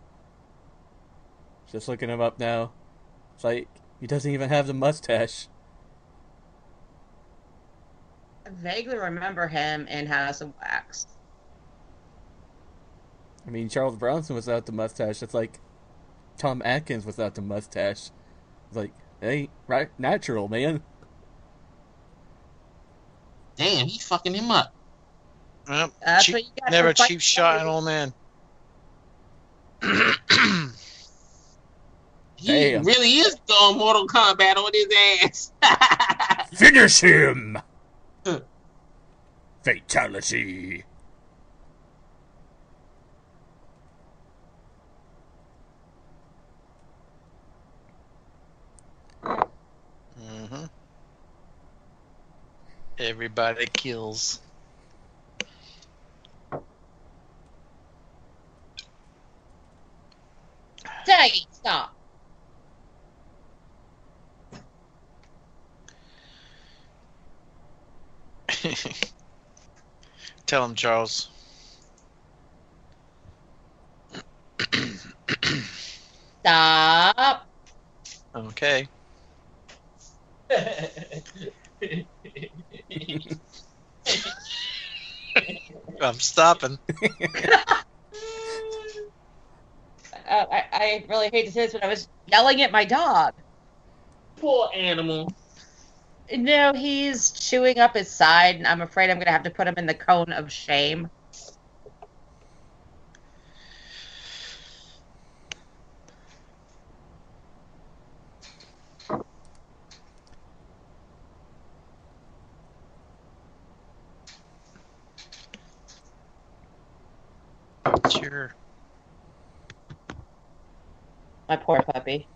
Just looking him up now. It's like, he doesn't even have the mustache. I vaguely remember him in House of Wax. I mean, Charles Bronson without the mustache. It's like Tom Atkins without the mustache. It's like, hey, right, natural, man. Damn, he fucking him up. Well, That's cheap- what never for fighting cheap shot an old man. He Damn. really is throwing Mortal Kombat on his ass. Finish him! Fatality. Mm-hmm. Everybody kills. dare you stop? Tell him, Charles. Stop. Okay. I'm stopping. Uh, I, I really hate to say this, but I was yelling at my dog. Poor animal. No, he's chewing up his side, and I'm afraid I'm going to have to put him in the cone of shame. Sure. My poor puppy.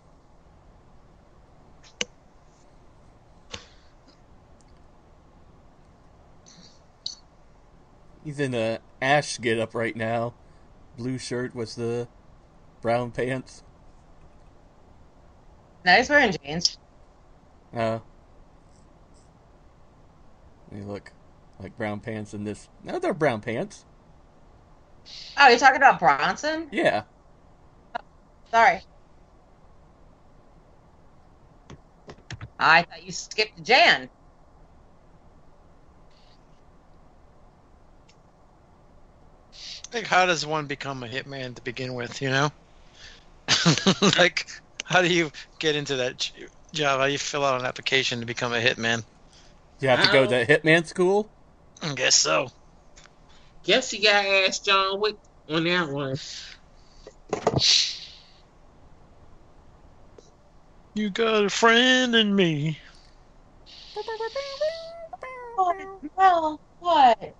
He's in a ash get up right now. Blue shirt with the brown pants. No, he's wearing jeans. Uh, they look like brown pants in this. No, they're brown pants. Oh, you're talking about Bronson? Yeah. Sorry. I thought you skipped Jan. Like, how does one become a hitman to begin with? You know, like, how do you get into that job? How do you fill out an application to become a hitman? You have to go to Hitman school. I guess so. Guess you gotta ask John Wick on that one. You got a friend in me. Well, what?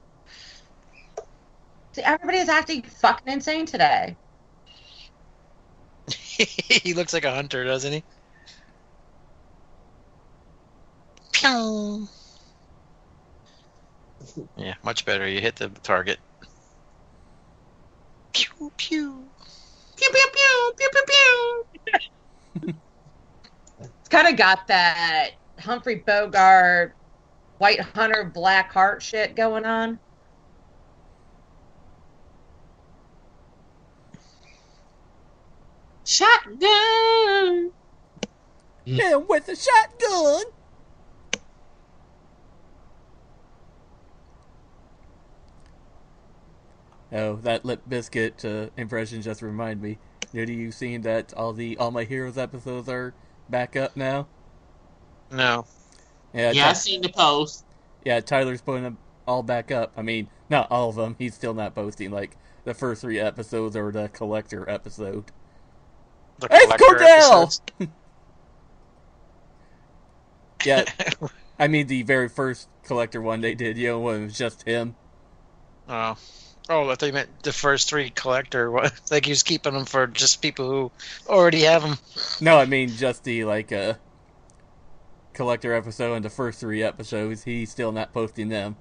See, everybody's acting fucking insane today. he looks like a hunter, doesn't he? Pew. Yeah, much better. You hit the target. Pew pew. Pew pew pew pew pew pew. It's kind of got that Humphrey Bogart, White Hunter, Black Heart shit going on. Shotgun. Yeah, with a shotgun. Oh, that lip biscuit uh, impression just reminded me. Nudie, you seen that all the All My Heroes episodes are back up now? No. Yeah, Yeah, I Ty- seen the post. yeah. Tyler's putting them all back up. I mean, not all of them. He's still not posting like the first three episodes or the collector episode. The It's collector Cordell! Yeah, I mean the very first collector one they did. You know, when it was just him. oh. Oh, I thought you meant the first three collector. What? Like he was keeping them for just people who already have them. No, I mean just the like uh collector episode and the first three episodes. He's still not posting them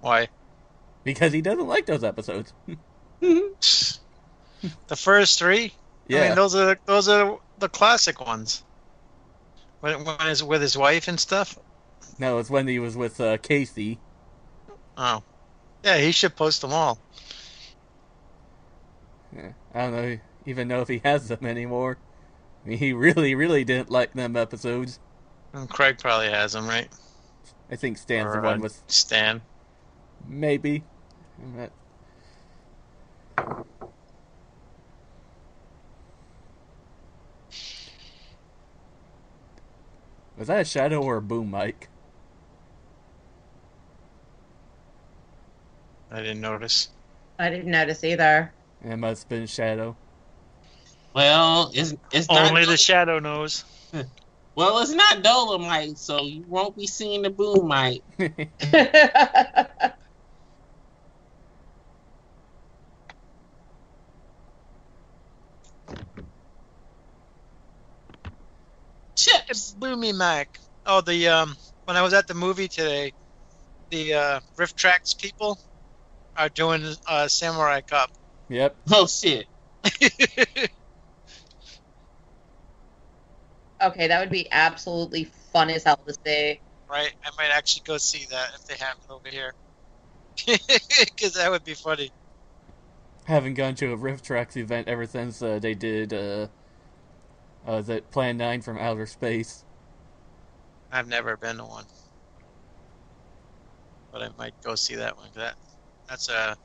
Why? because he doesn't like those episodes. The first three? I Yeah, mean, those are those are the classic ones. When when is with his wife and stuff. no, it's when he was with uh, Casey. Oh, yeah, he should post them all. Yeah, I don't know even know if he has them anymore. I mean, he really, really didn't like them episodes. Craig probably has them, right? I think Stan's the one uh, with Stan. maybe. Not- Was that a shadow or a boom mic? I didn't notice. I didn't notice either. It must have been a shadow. Well, it's it's not Only the shadow knows. well, it's not Dolomite, so you won't be seeing the boom mic. Chips. Boomy Mac. Oh, the um, when I was at the movie today, the uh, RiffTrax people are doing uh, Samurai Cup. yep. Oh shit. okay, that would be absolutely fun as hell to see. right? I might actually go see that if they have it over here. Because that would be funny. Haven't gone to a RiffTrax event ever since uh, they did uh, uh, that Plan 9 from Outer Space. I've never been to one. But I might go see that one. 'cause That That's a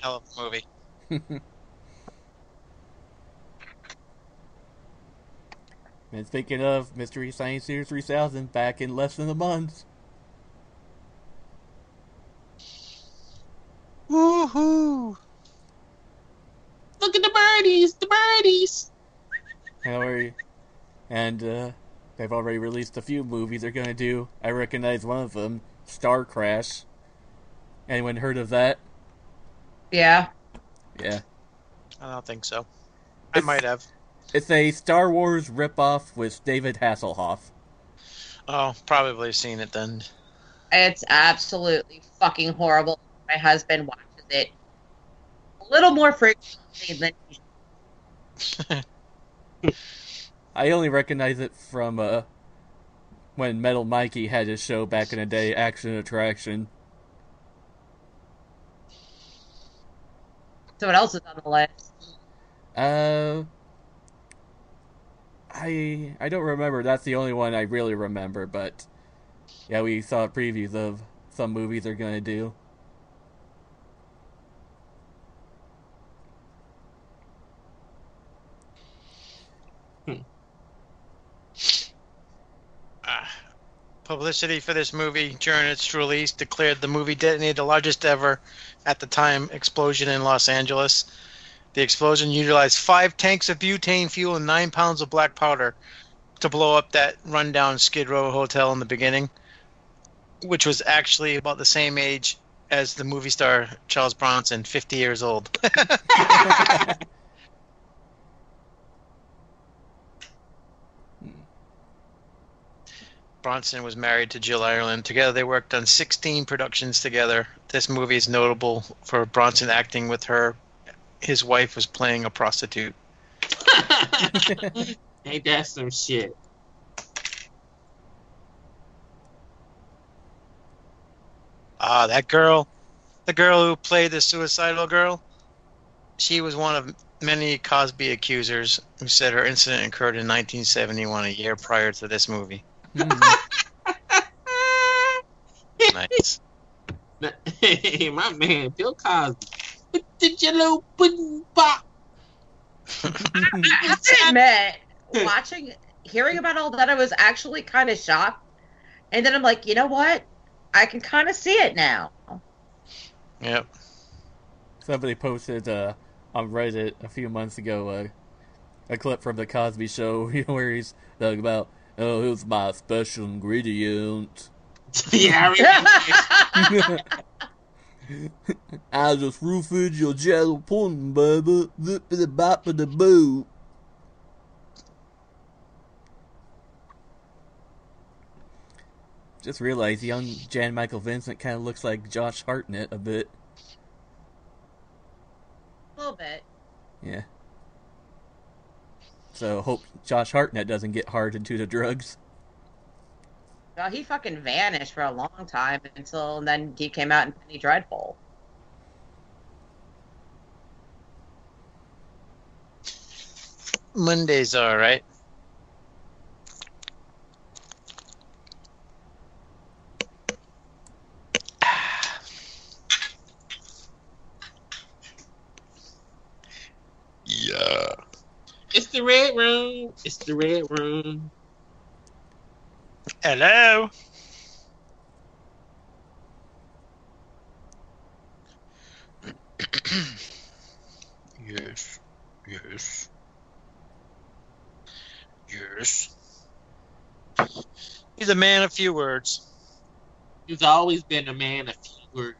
hell of a movie. And speaking of Mystery Science Theater 3000, back in less than a month. Woohoo! Look at the birdies, the birdies. How are you? And uh, they've already released a few movies they're gonna do. I recognize one of them, Starcrash. Anyone heard of that? Yeah. Yeah. I don't think so. I might have. It's a Star Wars ripoff with David Hasselhoff. Oh, probably seen it then. It's absolutely fucking horrible. My husband watches it a little more frequently than he I only recognize it from uh, when Metal Mikey had his show back in the day, Action Attraction. So what else is on the list? Uh, I I don't remember. That's the only one I really remember. But yeah, we saw previews of some movies they're gonna do. Publicity for this movie during its release declared the movie detonated the largest ever at the time explosion in Los Angeles. The explosion utilized five tanks of butane fuel and nine pounds of black powder to blow up that rundown Skid Row hotel in the beginning, which was actually about the same age as the movie star Charles Bronson, 50 years old. Bronson was married to Jill Ireland. Together, they worked on 16 productions together. This movie is notable for Bronson acting with her. His wife was playing a prostitute. Ain't that some shit? Ah, that girl, the girl who played the suicidal girl, she was one of many Cosby accusers who said her incident occurred in 1971, a year prior to this movie. Hmm. Nice. Hey, my man, Bill Cosby. With the jello pudding pop. I have to admit, watching, hearing about all that, I was actually kind of shocked. And then I'm like, you know what? I can kind of see it now. Yep. Somebody posted uh, on Reddit a few months ago uh, a clip from the Cosby Show where he's talking about, "Oh, it was my special ingredient." yeah, I remember. I just roofied your jello pudding, baby. Zippity boppity boo. Just realized young Jan Michael Vincent kind of looks like Josh Hartnett a bit. A little bit. Yeah. So hope Josh Hartnett doesn't get hard into the drugs. Well, he fucking vanished for a long time until then he came out in Penny Dreadful. Monday's are all right. Yeah. it's the red room. It's the red room. Hello. yes. Yes. Yes. He's a man of few words. He's always been a man of few words.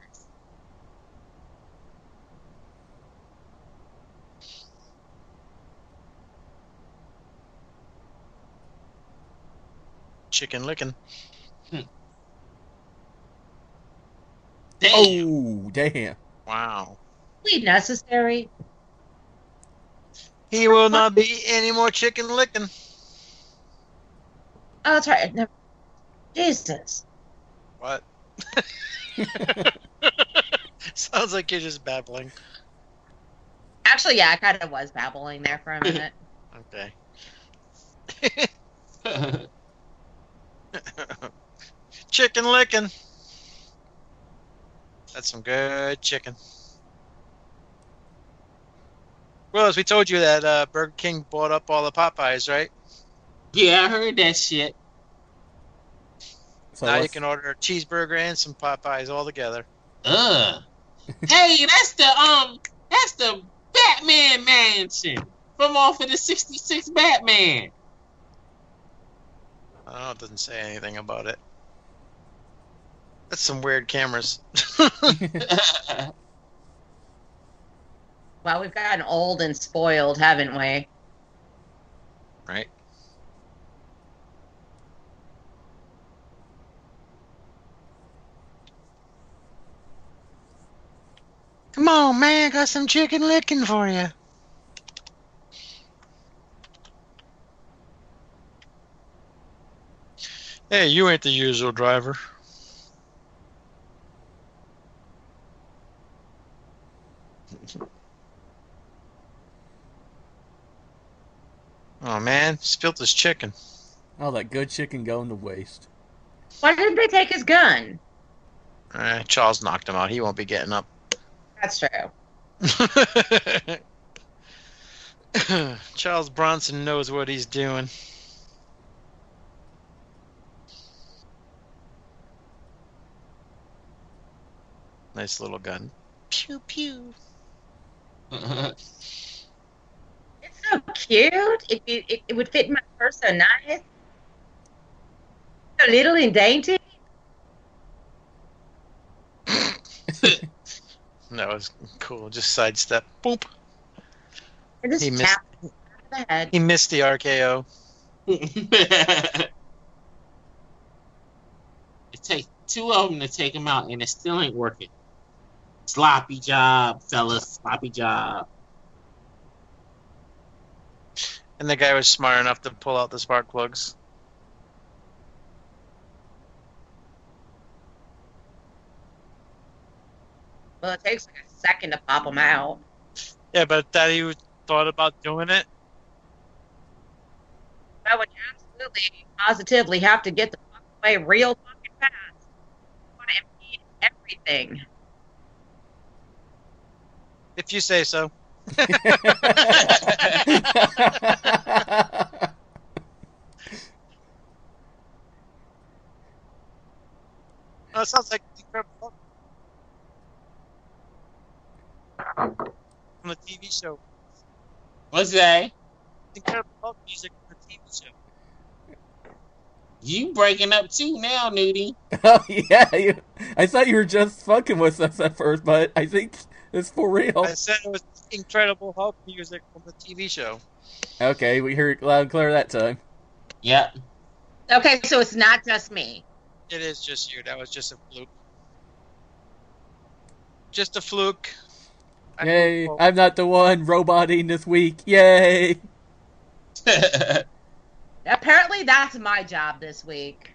Chicken licking. Hmm. Damn. Oh, damn. Wow. Really necessary. He will not be any more chicken licking. Oh, that's right. Never. Jesus. What? Sounds like you're just babbling. Actually, yeah, I kind of was babbling there for a minute. Okay. Chicken licking. That's some good chicken. Well, as we told you that uh, Burger King bought up all the Popeyes, right? Yeah, I heard that shit. So now you can order a cheeseburger and some Popeyes all together. Ugh. hey, that's the um, that's the Batman mansion from off of the '66 Batman. I don't know, it doesn't say anything about it. That's some weird cameras. Well, we've gotten old and spoiled, haven't we? right? Come on, man, got some chicken licking for you. Hey, you ain't the usual driver. Oh man, spilt his chicken. all that good chicken going to waste. Why didn't they take his gun? Eh, Charles knocked him out. He won't be getting up. That's true. Charles Bronson knows what he's doing. Nice little gun. Pew pew. It's so cute. It, it, it would fit my purse so nice. So little and dainty. That was cool. Just sidestep. Boop. And just He missed- tap it on the head. He missed the RKO. it takes two of them to take him out, and it still ain't working. Sloppy job, fellas. Sloppy job. And the guy was smart enough to pull out the spark plugs. Well, it takes like a second to pop them out. Yeah, but that he thought about doing it. But would absolutely, positively have to get the fuck away real fucking fast, you want to impede everything. If you say so. Oh, it sounds like the Incredible Hulk. From the TV show. What's that? Incredible Hulk music from the TV show. You breaking up too now, Nudie. oh yeah, you, I thought you were just fucking with us at first, but I think it's for real. I said it was Incredible Hulk music from the TV show. Okay, we heard it loud and clear that time. Yep. Okay, so it's not just me. It is just you. That was just a fluke. Just a fluke. I Yay! hope- I'm not the one roboting this week. Yay! Apparently, that's my job this week.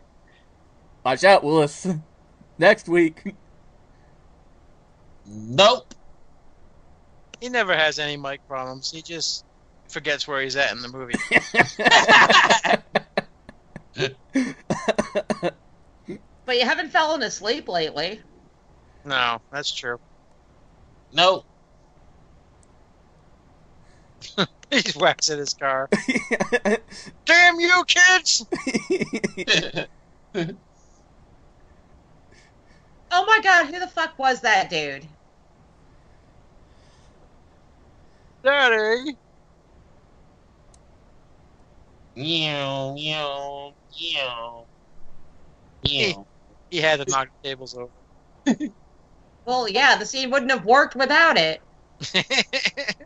Watch out, Willis. Next week. nope. He never has any mic problems. He just forgets where he's at in the movie. But you haven't fallen asleep lately. no, that's true. Nope. He's waxing his car. Damn you, kids! Oh my god, who the fuck was that dude? Daddy! Meow, meow, meow. Meow. He had to knock the tables over. Well, yeah, the scene wouldn't have worked without it.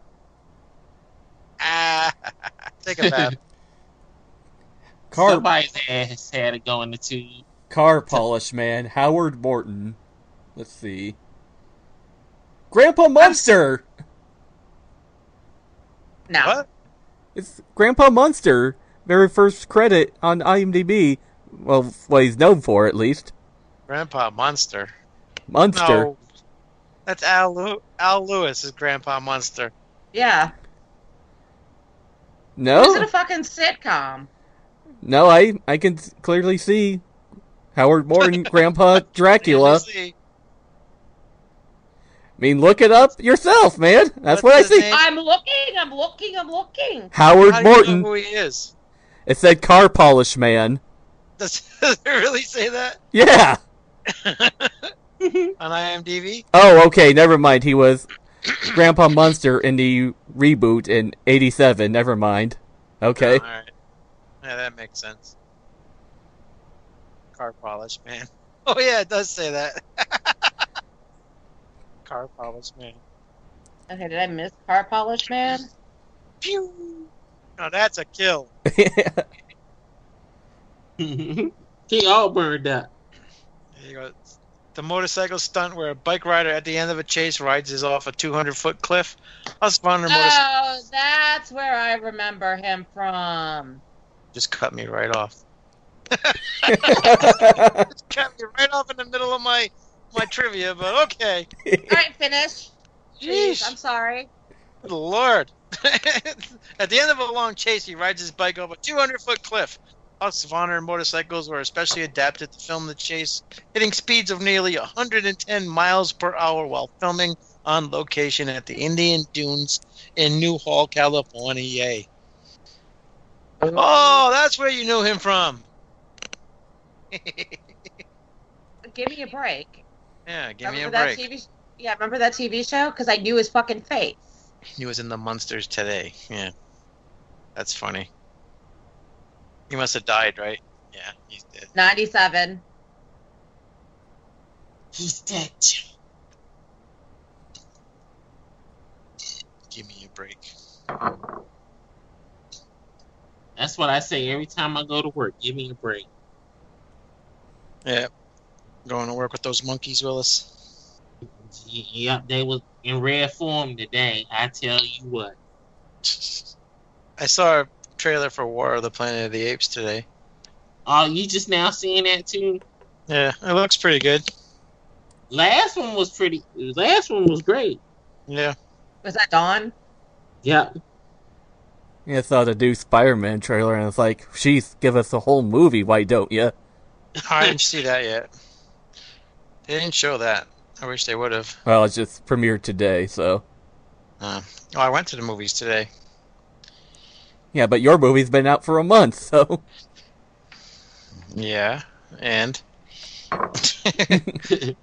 ah, take a bath. car Somebody's ass had to go in the tube. car polish man, Howard Morton. Let's see. Grandpa Munster. No. What? It's Grandpa Munster. Very first credit on IMDb. Well, what he's known for, at least. Grandpa Monster. Munster. No. That's Al, Lew- Al Lewis is Grandpa Monster. Yeah. No, Is it a fucking sitcom? no, I I can clearly see Howard Morton, Grandpa Dracula. See, mean, look it up yourself, man. That's What's what I see. name? I'm looking. I'm looking. I'm looking. Howard How do you Morton. know who he is? It said car polish man. Does, does it really say that Yeah. on IMDb? Oh, okay. Never mind. He was Grandpa Munster in the reboot in '87. Never mind. Okay. All right. Yeah, that makes sense. Car polish man. Oh yeah, it does say that. Car polish man. Okay, did I miss car polish man? Pew. Now that's a kill. he all burned up. There you go. The motorcycle stunt where a bike rider at the end of a chase rides us off a 200 foot cliff. Us on a motorcycle Oh, that's where I remember him from. just cut me right off. Just cut me right off in the middle of my my trivia, but okay. All right, finish. Please, Jeez. I'm sorry. Good lord. At the end of a long chase, he rides his bike up a 200 foot cliff. Husqvarna motorcycles were especially adapted to film the chase, hitting speeds of nearly 110 miles per hour while filming on location at the Indian Dunes in Newhall, California. Oh, that's where you knew him from. Give me a break. yeah, give me a remember break. that TV? Yeah, remember that TV show? Because I knew his fucking face. He was in the Munsters today. Yeah. That's funny. He must have died, right? Yeah, he's dead. Ninety-seven. He's dead. Give me a break. That's what I say every time I go to work. Give me a break. Yeah. Going to work with those monkeys, Willis. Y- Yep, they was in rare form today. I tell you what. I saw a trailer for War of the Planet of the Apes today. Oh, you just now seeing that too? Yeah, it looks pretty good. Last one was pretty. Last one was great. Yeah. Was that Dawn? Yep. Yeah, I saw the new Spider-Man trailer, and it's like, "She's give us a whole movie. Why don't you?" I didn't see that yet. They didn't show that. I wish they would have. Well, it's just premiered today, so Uh, oh, I went to the movies today. Yeah. But your movie's been out for a month, so Yeah, and at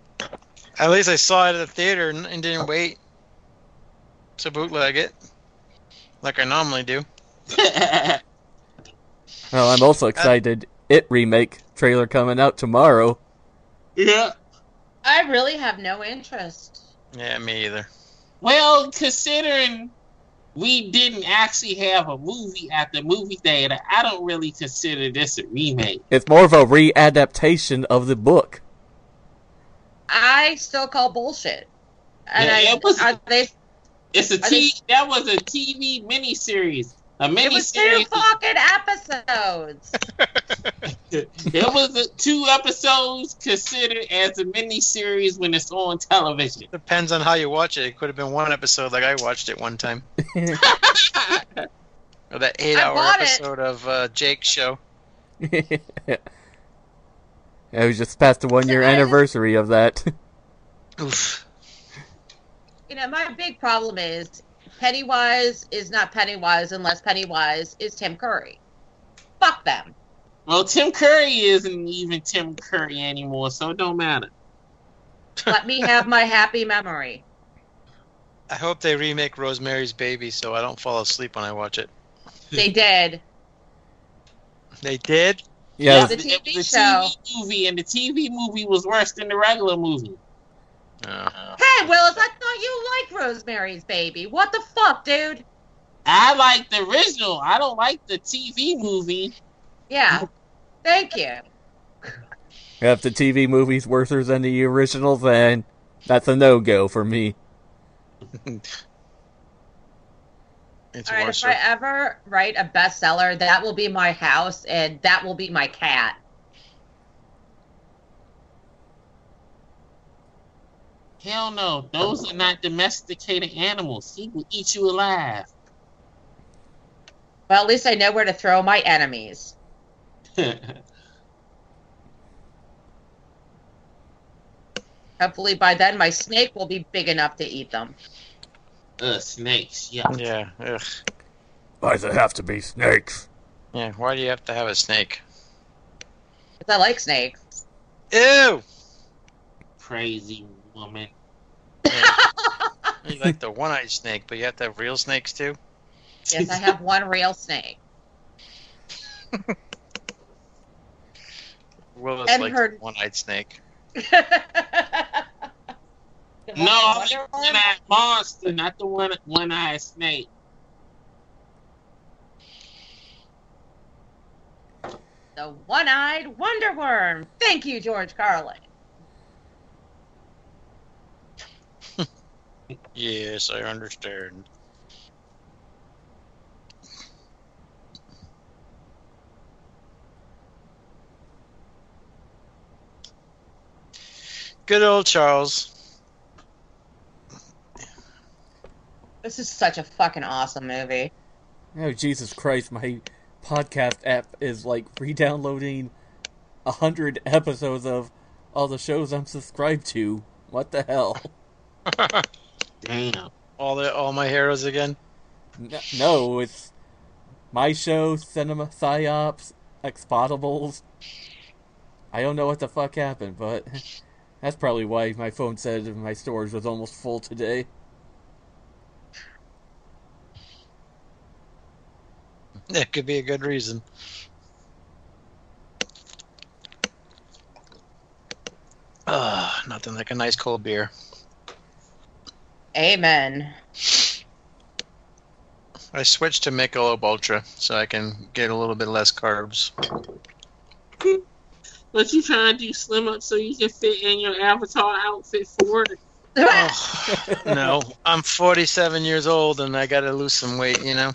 least I saw it at the theater and, and didn't wait to bootleg it like I normally do. well, I'm also excited. It remake trailer coming out tomorrow. yeah. I really have no interest. Yeah, me either. Well, considering we didn't actually have a movie at the movie theater, I don't really consider this a remake. It's more of a readaptation of the book. I still call bullshit. And Yeah, I, it was- are they, It's a I T. That was a TV miniseries. A it was two fucking episodes. It was two episodes considered as a miniseries when it's on television. Depends on how you watch it. It could have been one episode like I watched it one time. Or that eight hour bought it. episode of uh, Jake's show. it was just past the one year anniversary of that. Oof. you know, my big problem is Pennywise is not Pennywise unless Pennywise is Tim Curry. Fuck them. well, Tim Curry isn't even Tim Curry anymore, so it don't matter. Let me have my happy memory. I hope they remake Rosemary's Baby so I don't fall asleep when I watch it. They did. They did? yeah, The it TV was a show. TV movie, and the TV movie was worse than the regular movie. Hey, Willis, I thought you liked Rosemary's Baby. What the fuck, dude? I like the original. I don't like the TV movie. Yeah. Thank you. if the TV movie's worse than the original, then that's a no go for me. It's All right, if I ever write a bestseller, that will be my house and that will be my cat. Hell no, those are not domesticated animals. He will eat you alive. Well, at least I know where to throw my enemies. Hopefully by then my snake will be big enough to eat them. Uh, snakes. Yeah. Yeah. Ugh. Why does it have to be snakes? Yeah. Why do you have to have a snake? 'Cause I like snakes. Ew. Crazy woman. You like the one-eyed snake, but you have to have real snakes too. Yes, I have one real snake. Willis And likes her- the one-eyed snake. No, I'm the one-eyed monster, not the one one-eyed snake. The one-eyed Wonder Worm. Thank you, George Carlin. Yes, I understand. Good old Charles. This is such a fucking awesome movie. Oh Jesus Christ! My podcast app is like re-downloading a hundred episodes of all the shows I'm subscribed to. What the hell? Damn. all the all my heroes again. No, it's my show, Cinema Psyops, Expotables. I don't know what the fuck happened, but that's probably why my phone said my storage was almost full today. That could be a good reason. Ah, nothing like a nice cold beer. Amen. I switched to Michelob Ultra so I can get a little bit less carbs. But you trying to do slim up so you can fit in your avatar outfit for it? Oh, no, I'm 47 years old and I got to lose some weight. You know,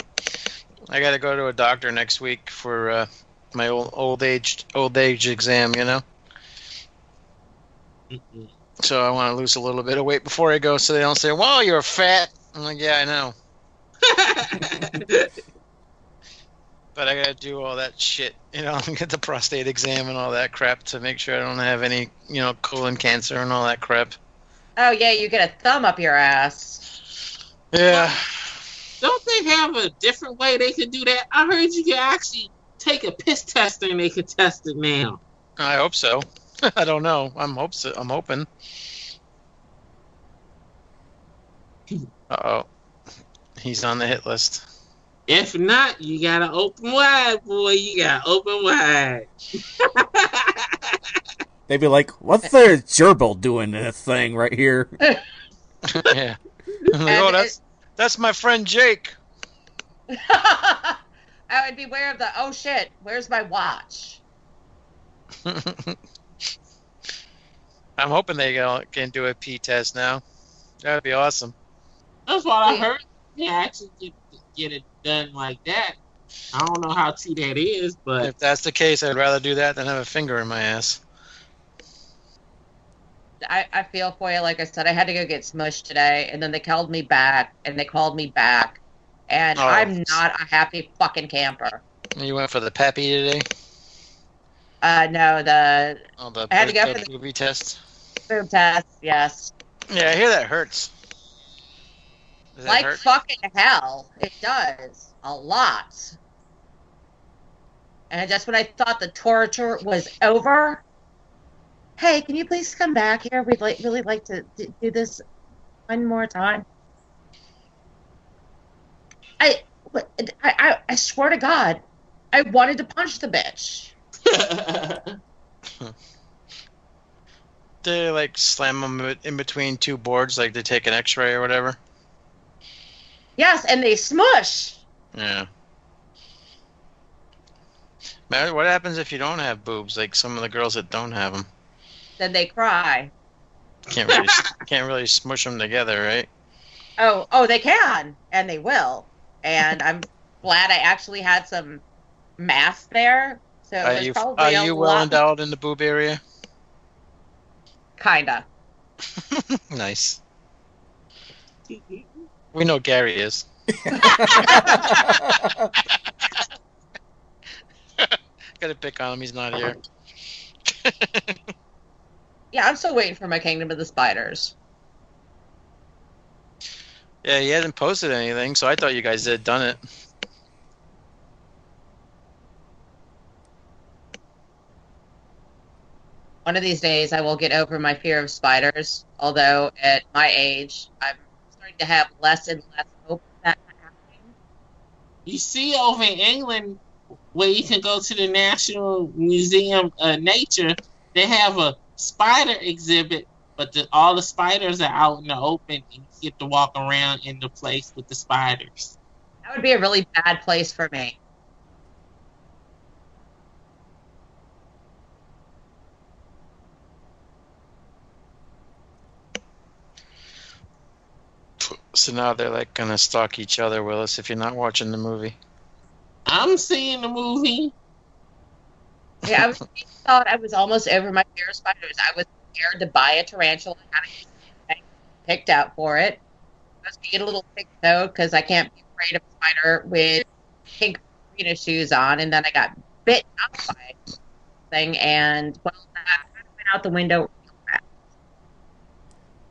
I got to go to a doctor next week for uh, my old old age old age exam. You know, Mm-mm. So I want to lose a little bit of weight before I go, so they don't say, "Well, you're fat." I'm like, "Yeah, I know." But I gotta do all that shit, you know, get the prostate exam and all that crap to make sure I don't have any, you know, colon cancer and all that crap. Oh yeah, you get a thumb up your ass. Yeah. Don't they have a different way they can do that? I heard you can actually take a piss test and they can test it now. I hope so. I don't know. I'm hope so. I'm hoping. Uh oh. He's on the hit list. If not, you gotta open wide, boy. You gotta open wide. They'd be like, "What's the gerbil doing in this thing right here?" yeah. Like, oh, And that's that's my friend Jake. I would beware of the oh shit, where's my watch? I'm hoping they can do a P test now. That'd be awesome. That's what I heard. Yeah, actually get get it done like that. I don't know how true that is, but If that's the case, I'd rather do that than have a finger in my ass. I, I feel for you. Like I said, I had to go get smushed today, and then they called me back, and they called me back, and Oh. I'm not a happy fucking camper. You went for the pappy today? Uh, no, the Oh, the, I had to go the for the- booby test. Boob test, yes. Yeah, I hear that hurts. Does that like hurt? fucking hell, it does a lot. And just when I thought the torture was over, hey, can you please come back here? We'd like really like to do this one more time. I, I, I swear to God, I wanted to punch the bitch. They like slam them in between two boards, like they take an X-ray or whatever. Yes, and they smush. Yeah. Man, what happens if you don't have boobs? Like some of the girls that don't have them, Then they cry. can't really can't really smush them together, right? Oh, oh, they can, and they will. And I'm glad I actually had some mass there. So Are you probably are you well endowed in the boob area? Kinda. nice. We know Gary is. Gotta pick on him. He's not here. Yeah, I'm still waiting for my Kingdom of the Spiders. Yeah, he hasn't posted anything, so I thought you guys had done it. One of these days, I will get over my fear of spiders. Although at my age, I'm starting to have less and less hope that happening. You see over in England where you can go to the National Museum of Nature, they have a spider exhibit, but the, all the spiders are out in the open and you get to walk around in the place with the spiders. That would be a really bad place for me. So now they're like gonna stalk each other, Willis, if you're not watching the movie. I'm seeing the movie. Yeah, I was thought I was almost over my fear of spiders. I was scared to buy a tarantula and had it picked out for it. I was being a little sick though because I can't be afraid of a spider with pink arena shoes on, and then I got bit up by thing, and well, that went out the window.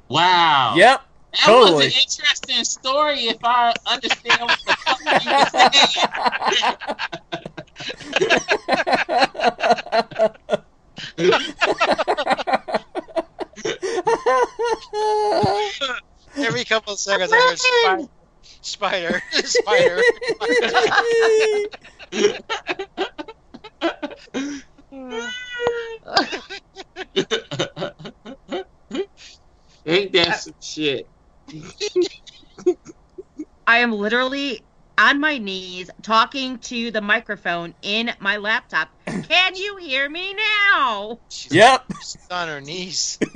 Wow. Yep. That was an interesting story if I understand what the fuck you were saying. Every couple of seconds, I heard spider, spider, Ain't that some shit? I am literally on my knees talking to the microphone in my laptop. Can you hear me now? She's, Yep. she's on her knees.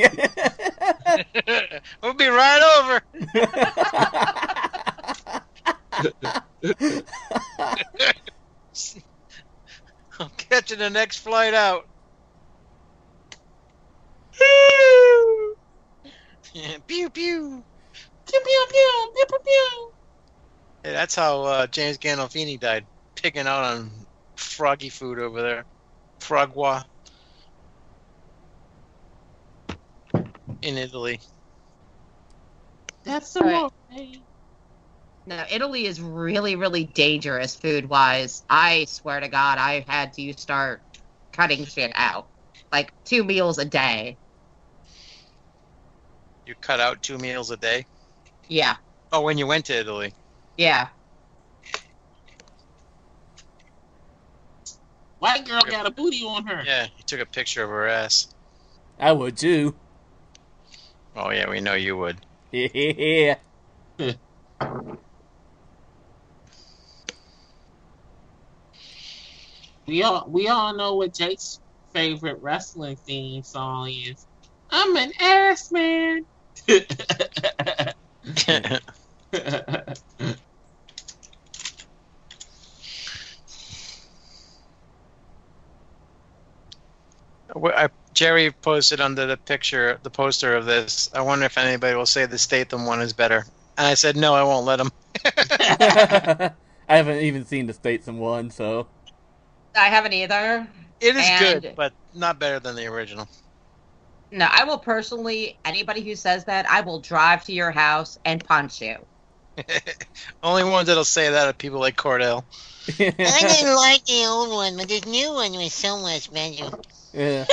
we'll be right over. I'm catching the next flight out. Yeah, pew pew. Pew, pew, pew, pew, pew, pew. Hey, that's how uh, James Gandolfini died, picking out on froggy food over there. Frogwa. In Italy. That's the Right. one. No, Italy is really, really dangerous food wise. I swear to God, I had to start cutting shit out. Like two meals a day. You cut out two meals a day. Yeah. Oh, when you went to Italy. Yeah. White girl got a booty on her. Yeah, he took a picture of her ass. I would too. Oh yeah, we know you would. Yeah. We all we all know what Jake's favorite wrestling theme song is. I'm an ass man. Wh- I, Jerry posted under the picture, the poster of this. I wonder if anybody will say the Statham one is better. And I said no, I won't let him. I haven't even seen the Statham one, so I haven't either. It is good, but not better than the original. No, I will personally, anybody who says that, I will drive to your house and punch you. Only ones that'll say that are people like Cordell. I didn't like the old one, but this new one was so much better. yeah.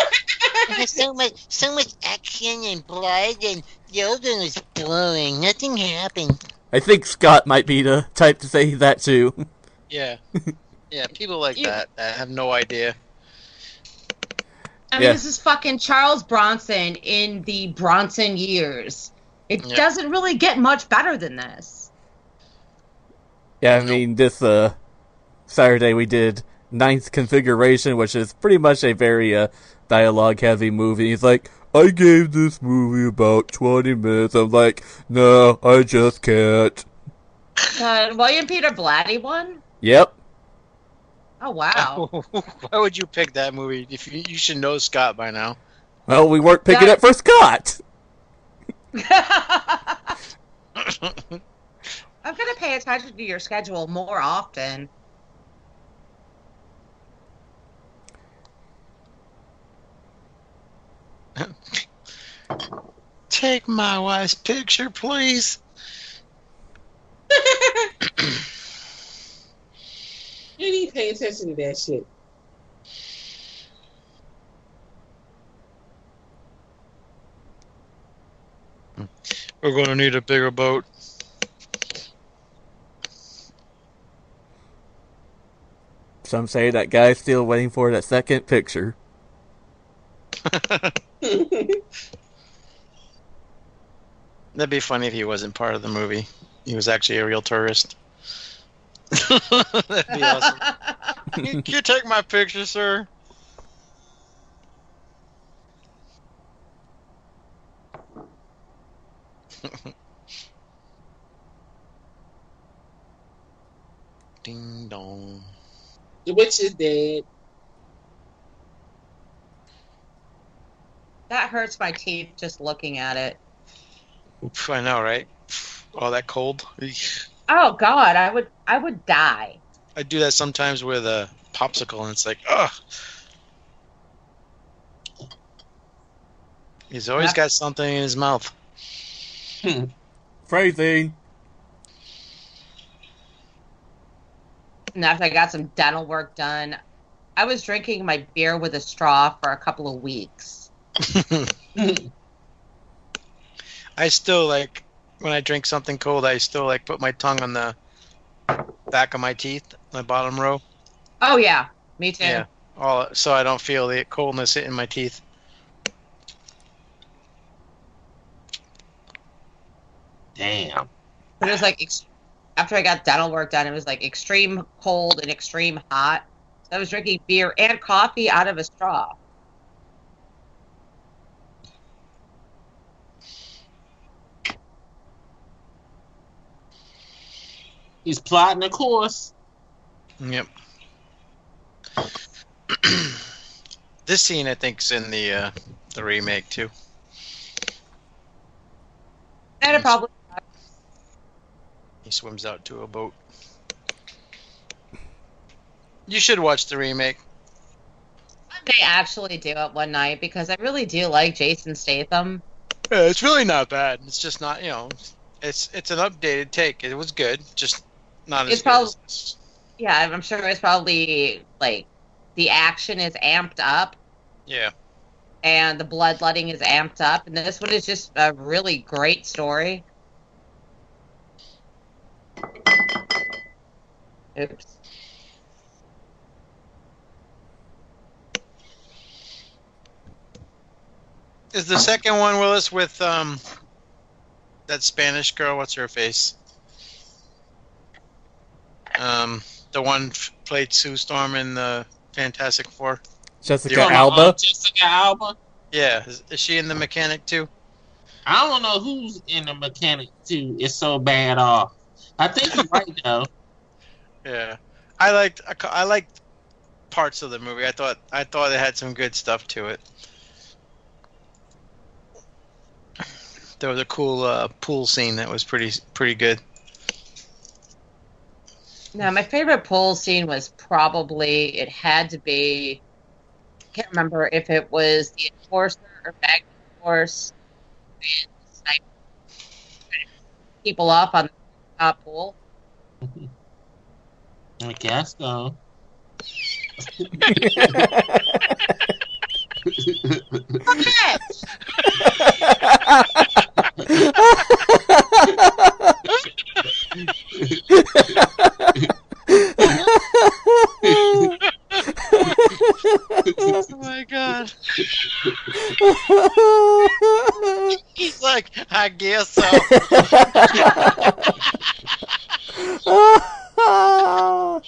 So much, so much action and blood, and the old one was boring. Nothing happened. I think Scott might be the type to say that too. Yeah. Yeah, people like You- that that have no idea. I mean, Yeah. this is fucking Charles Bronson in the Bronson years. It Yeah. doesn't really get much better than this. Yeah, I mean this uh Saturday we did Ninth Configuration, which is pretty much a very uh dialogue heavy movie. He's like, I gave this movie about twenty minutes. I'm like, no, I just can't. Uh, William Peter Blatty one? Yep. Oh, wow. Why would you pick that movie? If you, you should know Scott by now. Well, we weren't picking That- it for Scott. I'm going to pay attention to your schedule more often. take my wife's picture, please? You need to pay attention to that shit. We're going to need a bigger boat. Some say that guy's still waiting for that second picture. That'd be funny if he wasn't part of the movie. He was actually a real tourist. That'd be awesome. Can you take my picture, sir? Ding dong. The witch is dead. that hurts my teeth just looking at it. Oof, I know, right? All that cold. Eesh. Oh God, I would I would die. I do that sometimes with a popsicle, and it's like, ugh. He's always Yeah. got something in his mouth. Phrasing. And after I got some dental work done, I was drinking my beer with a straw for a couple of weeks. I still like when I drink something cold. I still like put my tongue on the back of my teeth, my bottom row. Oh yeah, me too. Yeah, all so I don't feel the coldness hitting my teeth. Damn. But it was like ex- after I got dental work done, it was like extreme cold and extreme hot. So I was drinking beer and coffee out of a straw. He's plotting a course. Yep. this scene, I think, is in the uh, the remake too. And it probably He swims out to a boat. You should watch the remake. I may actually do it one night because I really do like Jason Statham. Yeah, it's really not bad. It's just not, you know, it's it's an updated take. It was good, just not as It's good. prob- as. Yeah, I'm sure it's probably like the action is amped up Yeah, and the bloodletting is amped up, and this one is just a really great story. Oops. is the second one Willis with um that Spanish girl? What's her face? Um, the one f- played Sue Storm in the Fantastic Four. Jessica Yeah. Alba. Uh, Jessica Alba. Yeah, is, is she in the Mechanic too? I don't know who's in the mechanic too. It's so bad off. I think you're right though. Yeah, I liked I, I liked parts of the movie. I thought I thought it had some good stuff to it. There was a cool uh, pool scene that was pretty pretty good. Now, my favorite pool scene was probably it had to be. I can't remember if it was the enforcer or Magnum Force. and the sniper trying to keep People off on the top pool. I guess so. Oh my god! He's like, I guess so. Ah,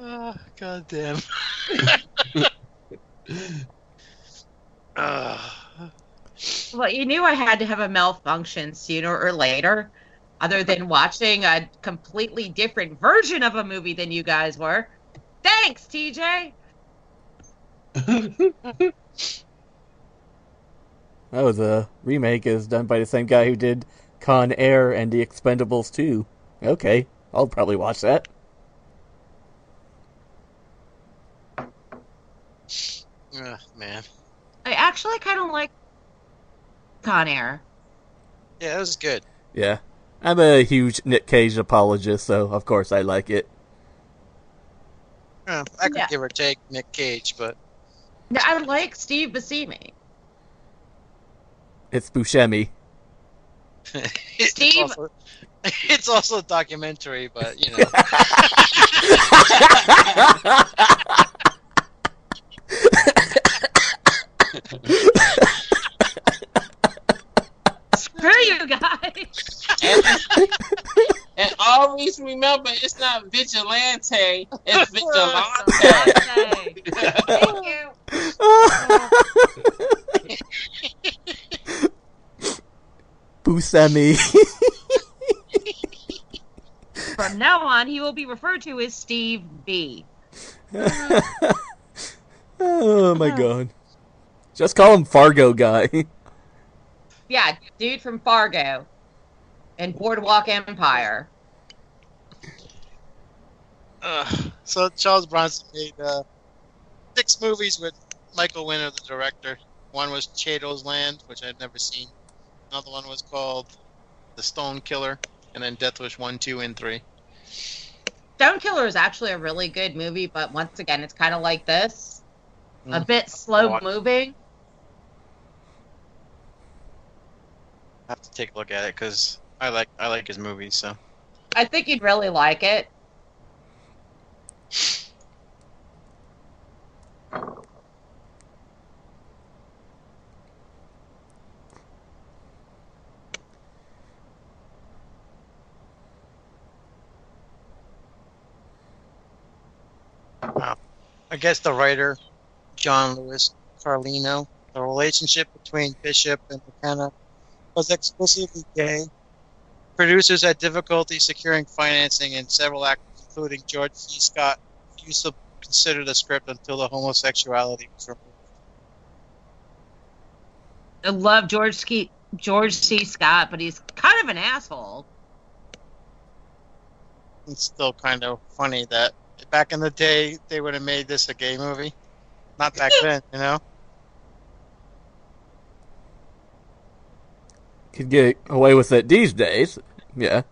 oh, god damn. Well, you knew I had to have a malfunction sooner or later, other than watching a completely different version of a movie than you guys were. Thanks, TJ. That was a remake is done by the same guy who did Con Air and The Expendables 2. Okay, I'll probably watch that. Ugh, man. I actually kind of like Con Air. Yeah, it was good. Yeah. I'm a huge Nick Cage apologist, so of course I like it. Uh, I could Yeah. give or take Nick Cage, but Yeah, I like Steve Buscemi. It's Buscemi. it's Steve- also, it's also a documentary, but you know. Screw you guys. And, and always remember, it's not vigilante, it's vigilante. Thank you. Buscemi. From now on, he will be referred to as Steve B. oh my god. Just call him Fargo guy. Yeah, dude from Fargo and Boardwalk Empire. Uh, so Charles Bronson made uh, six movies with Michael Winner, the director. One was Chato's Land, which I'd never seen. Another one was called The Stone Killer, and then Death Wish one, two, and three. Stone Killer is actually a really good movie, but once again, it's kind of like this, a Mm. bit slow What? moving. I have to take a look at it because I like I like his movies. So I think you'd really like it. Wow. I guess the writer John Lewis Carlino, the relationship between Bishop and McKenna was explicitly gay. Producers had difficulty securing financing, and several actors, including George C. Scott, refused to consider the script until the homosexuality was removed. I love George Ski- George C. Scott, but he's kind of an asshole. It's still kind of funny that back in the day they would have made this a gay movie. Not back then, you know. Could get away with it these days. Yeah.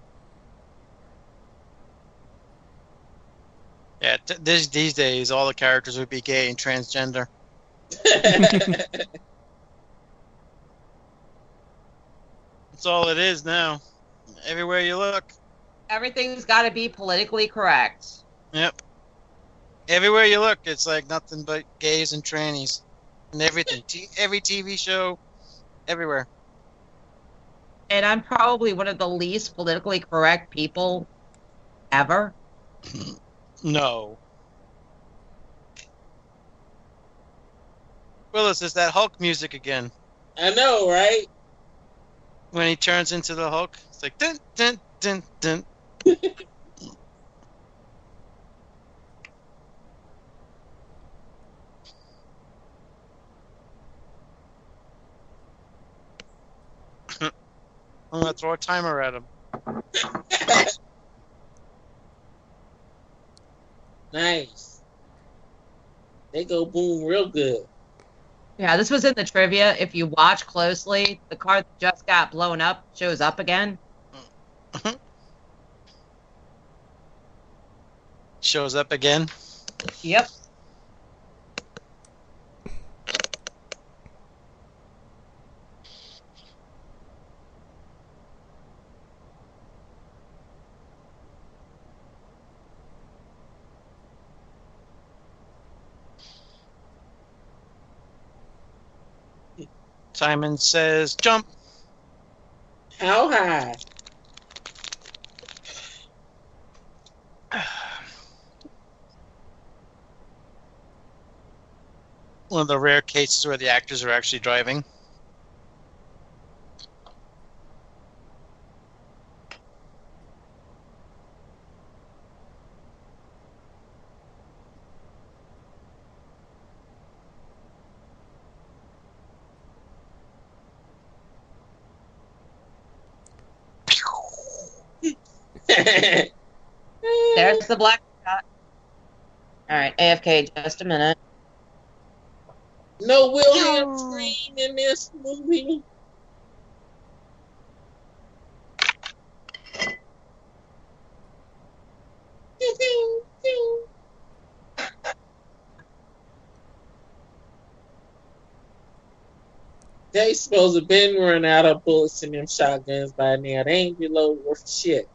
Yeah, t- this, these days all the characters would be gay and transgender. That's all it is now. Everywhere you look. Everything's got to be politically correct. Yep. Everywhere you look, it's like nothing but gays and trannies, and everything. T- every TV show, everywhere. And I'm probably one of the least politically correct people ever. No. Willis, is that Hulk music again? I know, right? When he turns into the Hulk, it's like dun dun dun dun. I'm gonna throw a timer at him. nice. They go boom real good. Yeah, this was in the trivia. If you watch closely, the car that just got blown up shows up again. Shows up again. Yep. Simon says, "Jump." How high? One of the rare cases where the actors are actually driving. There's the black shot. All right, AFK, just a minute. No Wilhelm scream in this movie. They supposed to been run out of bullets in them shotguns by now. They ain't below worth shit.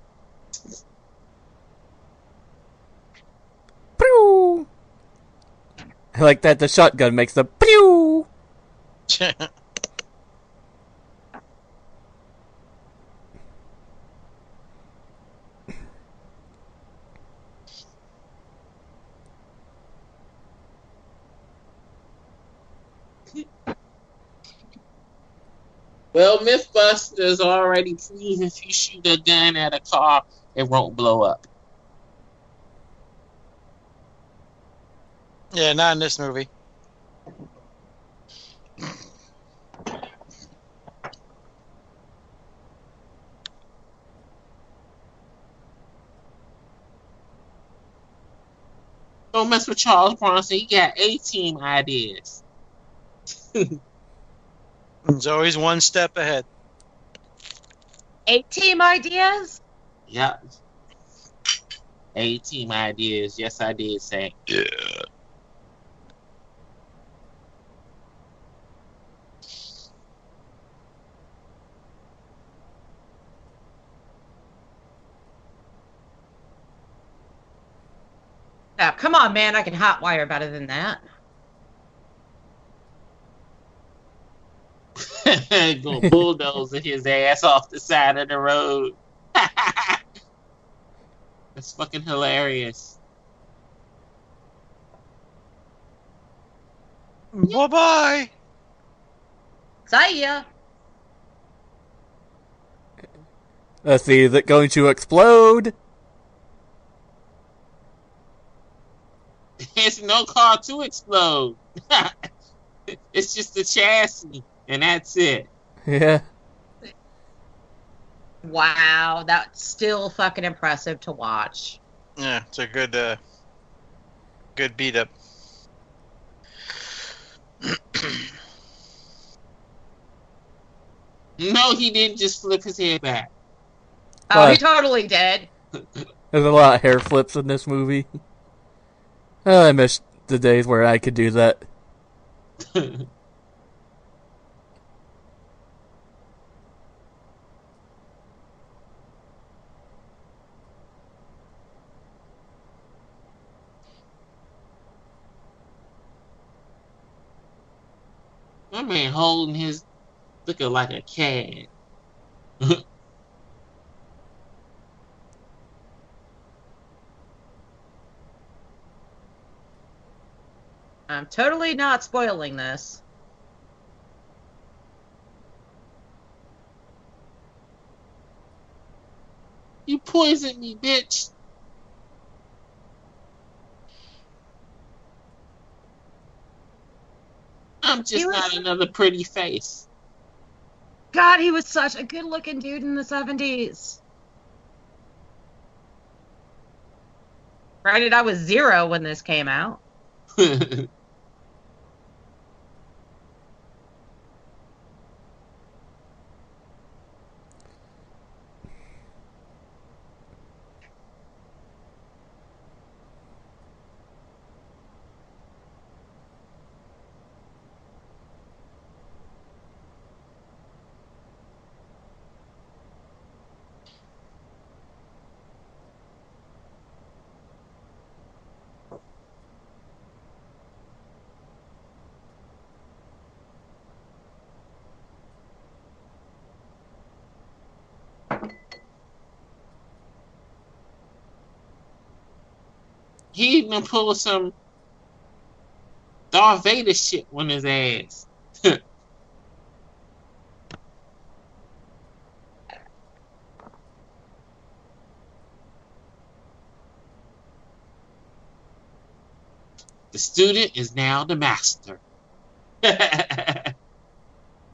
Pew! Like that the shotgun makes the pew. Well, Mythbusters already proved if you shoot a gun at a car, it won't blow up. Yeah, not in this movie. Don't mess with Charles Bronson. He got A team ideas. He's always one step ahead. 18 ideas? Yep. A team ideas. Yes, I did say. Yeah. Now, come on, man. I can hotwire better than that. Go bulldozing his ass off the side of the road. That's fucking hilarious. Bye bye. See ya. Let's see, is it going to explode? There's no car to explode. it's just a chassis, and that's it. Yeah. Wow, that's still fucking impressive to watch. Yeah, it's a good, uh, good beat up. No, he didn't just flip his head back. Oh, he totally did. There's a lot of hair flips in this movie. Oh, I miss the days where I could do that. My man holding his looking like a cat. I'm totally not spoiling this. You poisoned me, bitch. I'm just was- not another pretty face. God, he was such a good looking dude in the 70s. Granted, I was zero when this came out. he even pulled some Darth Vader shit on his ass. the student is now the master.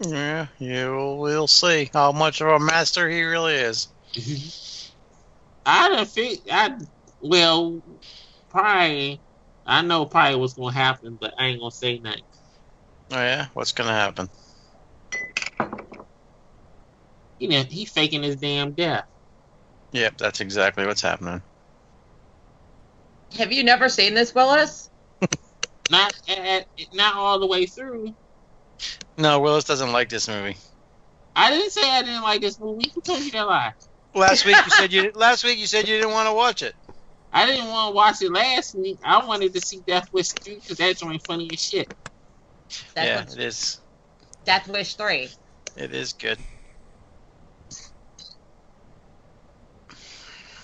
Yeah, you we'll see how much of a master he really is. I don't think I well probably I know probably what's gonna happen, but I ain't gonna say nothing. Oh yeah, what's gonna happen? You know, he faking his damn death. Yep, that's exactly what's happening. Have you never seen this, Willis? Not at, not all the way through. No, Willis doesn't like this movie. I didn't say I didn't like this movie. Who told you that lie? Last week you said you last week you said you didn't want to watch it. I didn't want to watch it last week. I wanted to see Death Wish 3 because that joint funny as shit. Death, yeah, Wish, it is. Death Wish 3. It is good.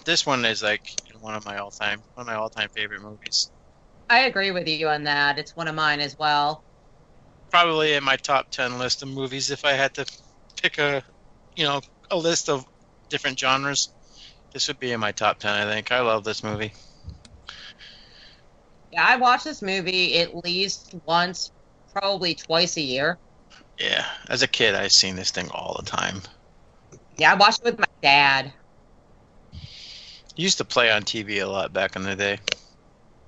This one is like one of my all-time one of my all-time favorite movies. I agree with you on that. It's one of mine as well. Probably in my top 10 list of movies if I had to pick a, you know, a list of different genres. This would be in my top 10, I think. I love this movie. Yeah, I watch this movie at least once, probably twice a year. Yeah, as a kid, I've seen this thing all the time. Yeah, I watched it with my dad. Used to play on TV a lot back in the day.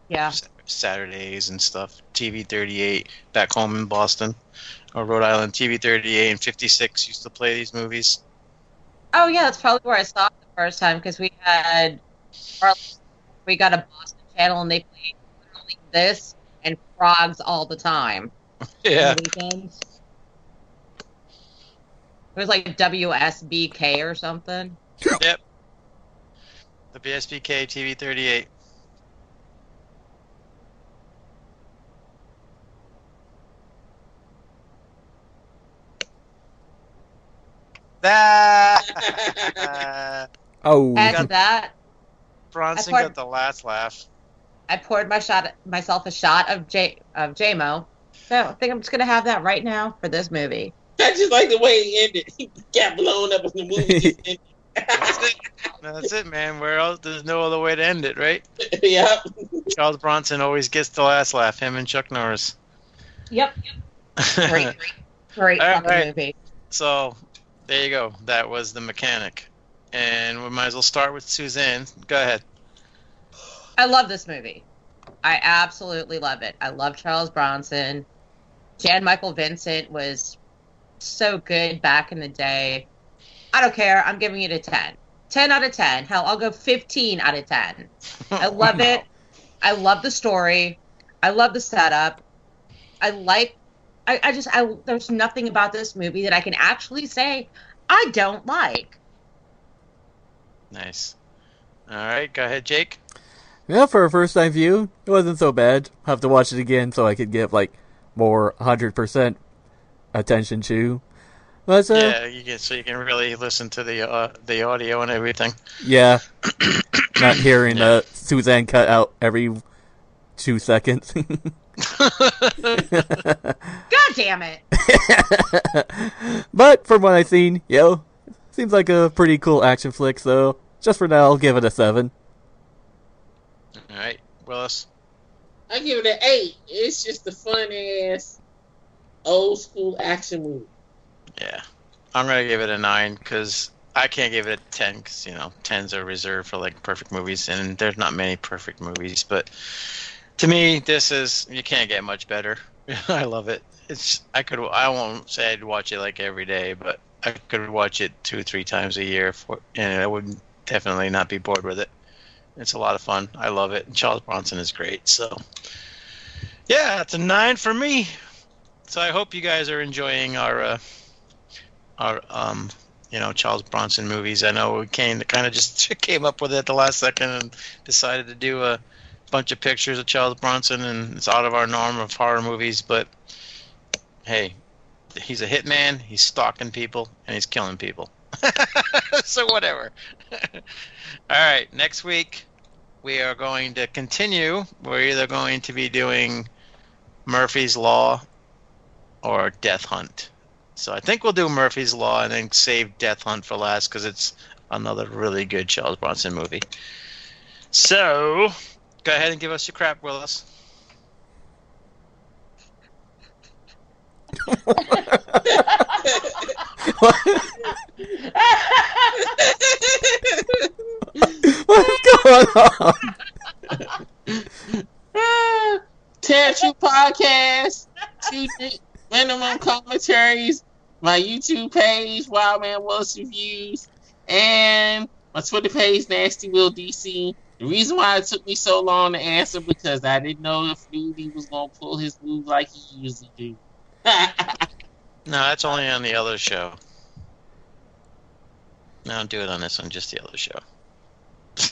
Yeah. Saturdays and stuff. TV 38 back home in Boston or Rhode Island. TV 38 and 56 used to play these movies. Oh yeah, that's probably where I saw first time because we had we got a Boston channel and they played literally this and frogs all the time. Yeah. on weekends. It was like WSBK or something. Yep. The BSBK TV 38. That Oh, Add got- that, Bronson poured- got the last laugh. I poured my shot myself a shot of J of JMO. So I think I'm just gonna have that right now for this movie. I just like the way it ended. He got blown up in the movie. just. That's it. That's it, man. Where else? There's no other way to end it, right? yep. Charles Bronson always gets the last laugh. Him and Chuck Norris. Yep. Great, great All fucking right. movie. So there you go. That was the mechanic, and we might as well start with Suzanne. Go ahead. I love this movie. I absolutely love it. I love Charles Bronson. Jan Michael Vincent was so good back in the day. I don't care. I'm giving it a 10. 10 out of 10. Hell, I'll go 15 out of 10. I love it. I love the story. I love the setup. I like I, I just I there's nothing about this movie that I can actually say I don't like. Nice. All right, go ahead, Jake. yeah, for a first time view, it wasn't so bad. I'll have to watch it again so I could give like more hundred percent attention to. But uh, Yeah, you get so you can really listen to the uh, the audio and everything. yeah, not hearing uh, Suzanne cut out every two seconds. God damn it. but from what I've seen, yo, seems like a pretty cool action flick. So just for now, I'll give it a seven. All right, Willis. I give it an eight. It's just a fun ass old school action movie. Yeah, I'm gonna give it a nine because I can't give it a ten because you know tens are reserved for like perfect movies, and there's not many perfect movies. But to me, this is you can't get much better. I love it. It's I could I won't say I'd watch it like every day, but I could watch it two or three times a year for, and I would definitely not be bored with it. It's a lot of fun. I love it. And Charles Bronson is great. So yeah, it's a nine for me. So I hope you guys are enjoying our. Uh, our um you know Charles Bronson movies. I know we came kind of just came up with it at the last second and decided to do a bunch of pictures of Charles Bronson, and it's out of our norm of horror movies. But hey, he's a hitman. He's stalking people and he's killing people. so whatever. All right, next week we are going to continue. We're either going to be doing Murphy's Law or Death Hunt. So I think we'll do Murphy's Law and then save Death Hunt for last because it's another really good Charles Bronson movie. So go ahead and give us your crap, Willis. What's going on? Tattoo podcast. Two, di- commentaries, my YouTube page, Wild Man Willis Reviews, and my Twitter page, Nasty Will DC. The reason why it took me so long to answer because I didn't know if Nudie was gonna pull his move like he usually do. No, that's only on the other show. No, don't do it on this one, just the other show.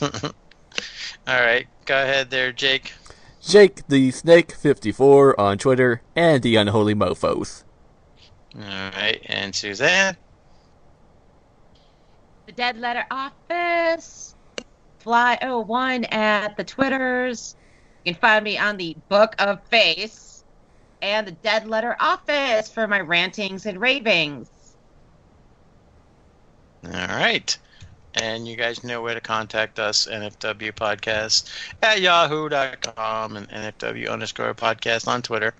All right, go ahead there, Jake. Jake the Snake 54 on Twitter and the Unholy Mofos. All right, and Suzanne. The Dead Letter Office. Fly 01 at the Twitters. You can find me on the Book of Face and the Dead Letter Office for my rantings and ravings. All right. And you guys know where to contact us, NFW Podcast at yahoo.com and NFW underscore podcast on Twitter.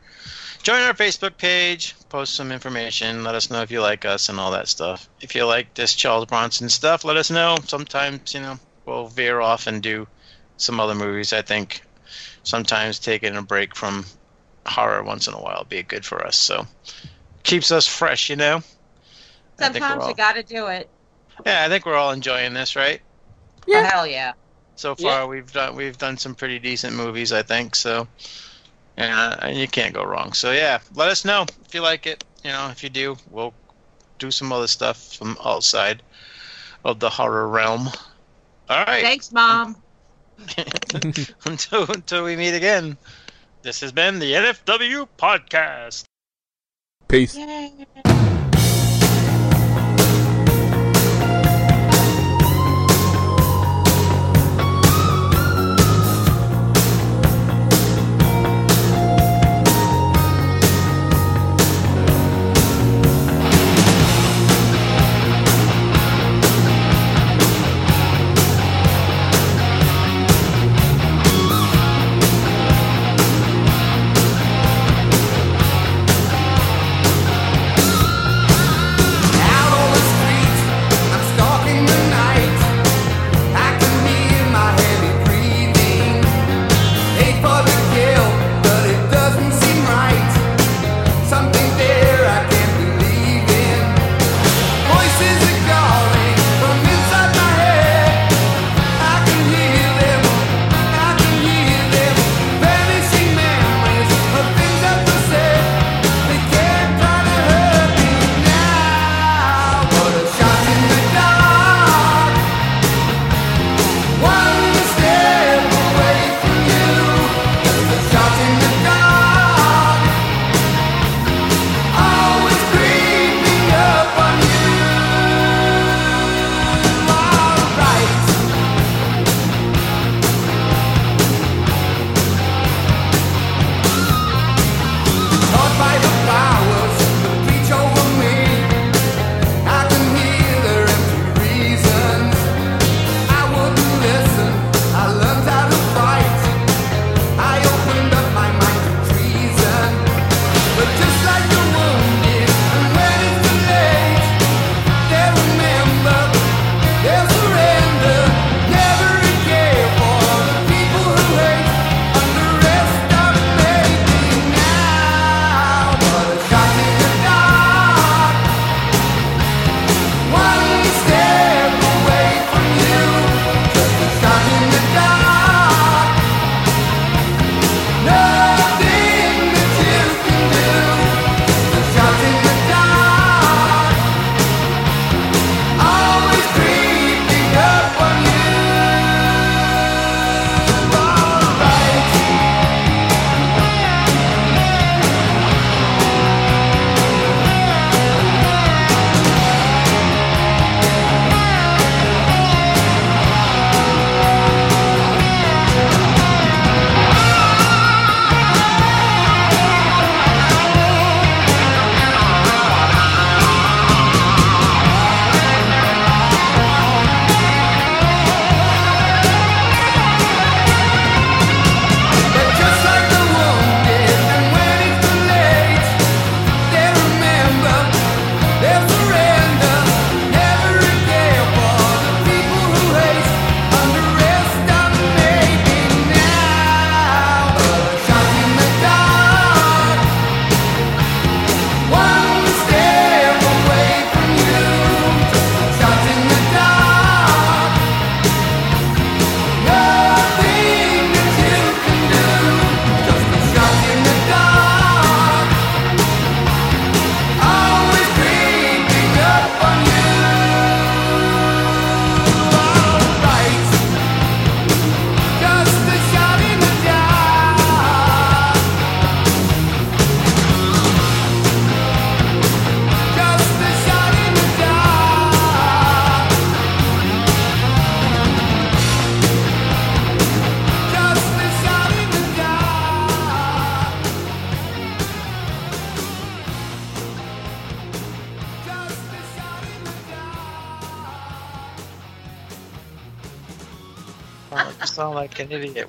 Join our Facebook page, post some information, let us know if you like us and all that stuff. If you like this Charles Bronson stuff, let us know. Sometimes, you know, we'll veer off and do some other movies. I think sometimes taking a break from horror once in a while would be good for us. So keeps us fresh, you know? I we're Sometimes all- you gotta do it. Yeah, I think we're all enjoying this, right? Oh, hell yeah. So far, we've done we've done some pretty decent movies, I think. So, yeah, uh, and you can't go wrong. So yeah, let us know if you like it. You know, if you do, we'll do some other stuff from outside of the horror realm. All right. Thanks, Mom. until until we meet again. This has been the NFW podcast. Peace. Oh,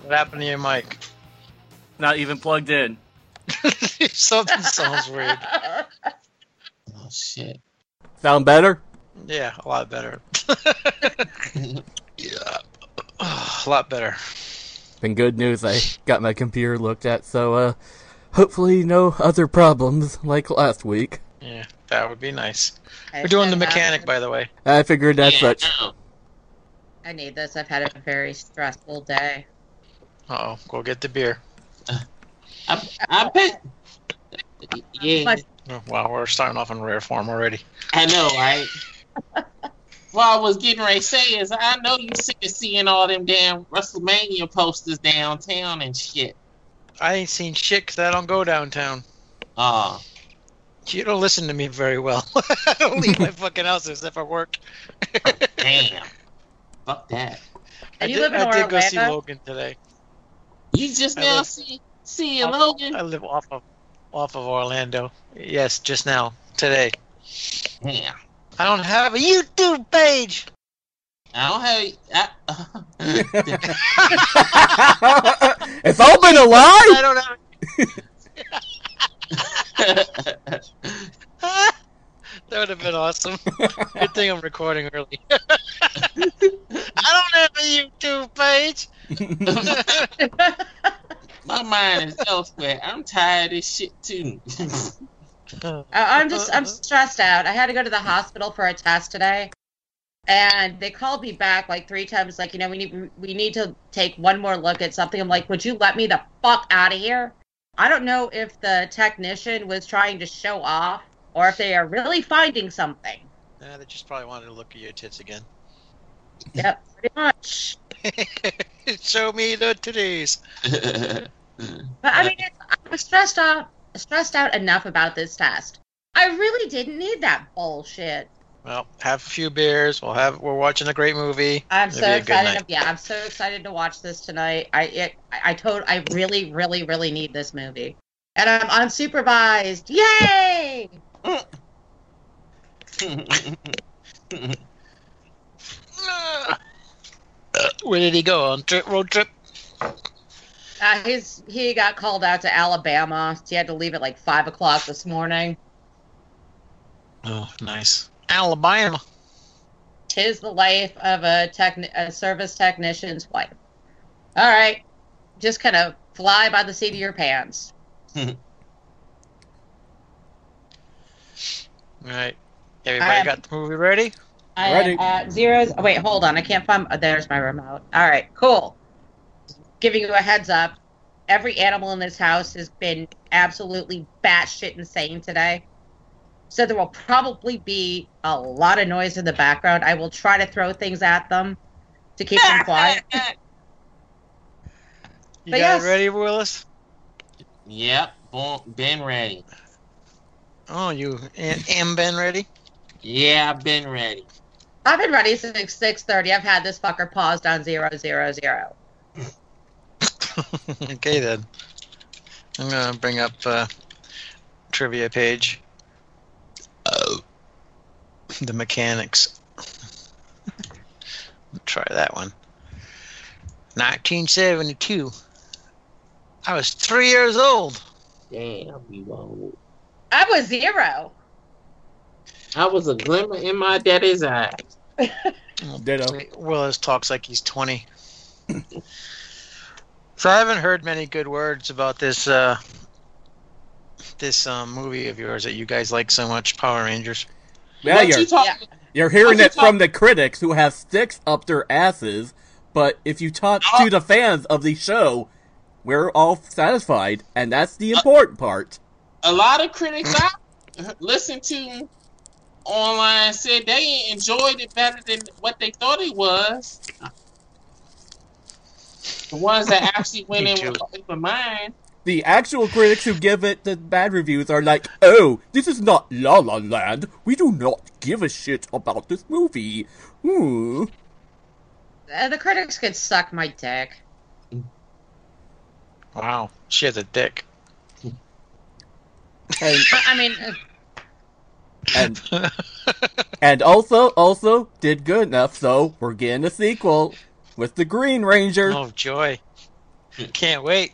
What happened to your mic? Not even plugged in. Something sounds weird. Oh shit. Sound better? Yeah, a lot better. yeah. a lot better. Been good news. I got my computer looked at, so uh, hopefully no other problems like last week. Yeah, that would be nice. We're doing the mechanic, by the way. I figured that's yeah, such. no. I need this. I've had a very stressful day. Uh oh, go get the beer. I, I bet. Yeah, Oh, Wow, we're starting off in rare form already. I know, right? what I was getting ready to say is, I know you're sick of seeing all them damn WrestleMania posters downtown and shit. I ain't seen shit 'cause I don't go downtown. Uh, You don't listen to me very well. I don't leave my fucking house except for work. damn. Fuck that. I And you did, live in I did go see Logan today. You just I now live- see seeing Off- Logan? I live off of off of Orlando. Yes, just now today. Yeah. I don't have a YouTube page. I don't have. I, uh. it's all been a lie. I don't have. that would have been awesome. Good thing I'm recording early. I don't have a YouTube page. My mind is elsewhere. I'm tired of shit too. I- I'm just I'm stressed out. I had to go to the hospital for a test today, and they called me back like three times. Like, you know, we need we need to take one more look at something. I'm like, would you let me the fuck out of here? I don't know if the technician was trying to show off or if they are really finding something. Nah, they just probably wanted to look at your tits again. Yep, pretty much. Show me the titties. But I mean, it's, I was stressed out stressed out enough about this test. I really didn't need that bullshit. Well, have a few beers. We'll have. We're watching a great movie. I'm It'll so be a good excited. night. Yeah, I'm so excited to watch this tonight. I it, I I told I really really really need this movie, and I'm unsupervised. Yay! Ah. Where did he go on trip? Road trip? Uh, his he got called out to Alabama. He had to leave at like five o'clock this morning. Oh, nice. Alabama. Tis the life of a techni- a service technician's wife. All right, just kind of fly by the seat of your pants. All right. Everybody I'm- got the movie ready? I Ready. am at zeros. Oh, wait, hold on. I can't find. oh, there's my remote. All right, cool. Giving you a heads up. Every animal in this house has been absolutely batshit insane today. So there will probably be a lot of noise in the background. I will try to throw things at them to keep them quiet. You But got yes. it ready, Willis? yep, born, been ready. Oh, you and, and Ben ready? Yeah, I've been ready. I've been ready since six thirty. I've had this fucker paused on zero zero zero. okay then. I'm gonna bring up uh, trivia page. Oh. The mechanics. Try that one. 1972. I was three years old. Damn, you old. I was zero. I was a glimmer in my daddy's eyes. Ditto. Willis talks like he's 20. so I haven't heard many good words about this uh, this um, movie of yours that you guys like so much, Power Rangers. Yeah, you're you talking? you're hearing you it from the critics who have sticks up their asses. But if you talk Oh. to the fans of the show, we're all satisfied, and that's the important part. A lot of critics I listened to online said they enjoyed it better than what they thought it was. The ones that actually went Me in too. with open mind. The actual critics who give it the bad reviews are like, "Oh, this is not La La Land. We do not give a shit about this movie." Hmm. Uh, the critics could suck my dick. Wow, she has a dick. And I mean, uh, and and also also did good enough, so we're getting a sequel. with the Green Ranger. Oh joy! Can't wait.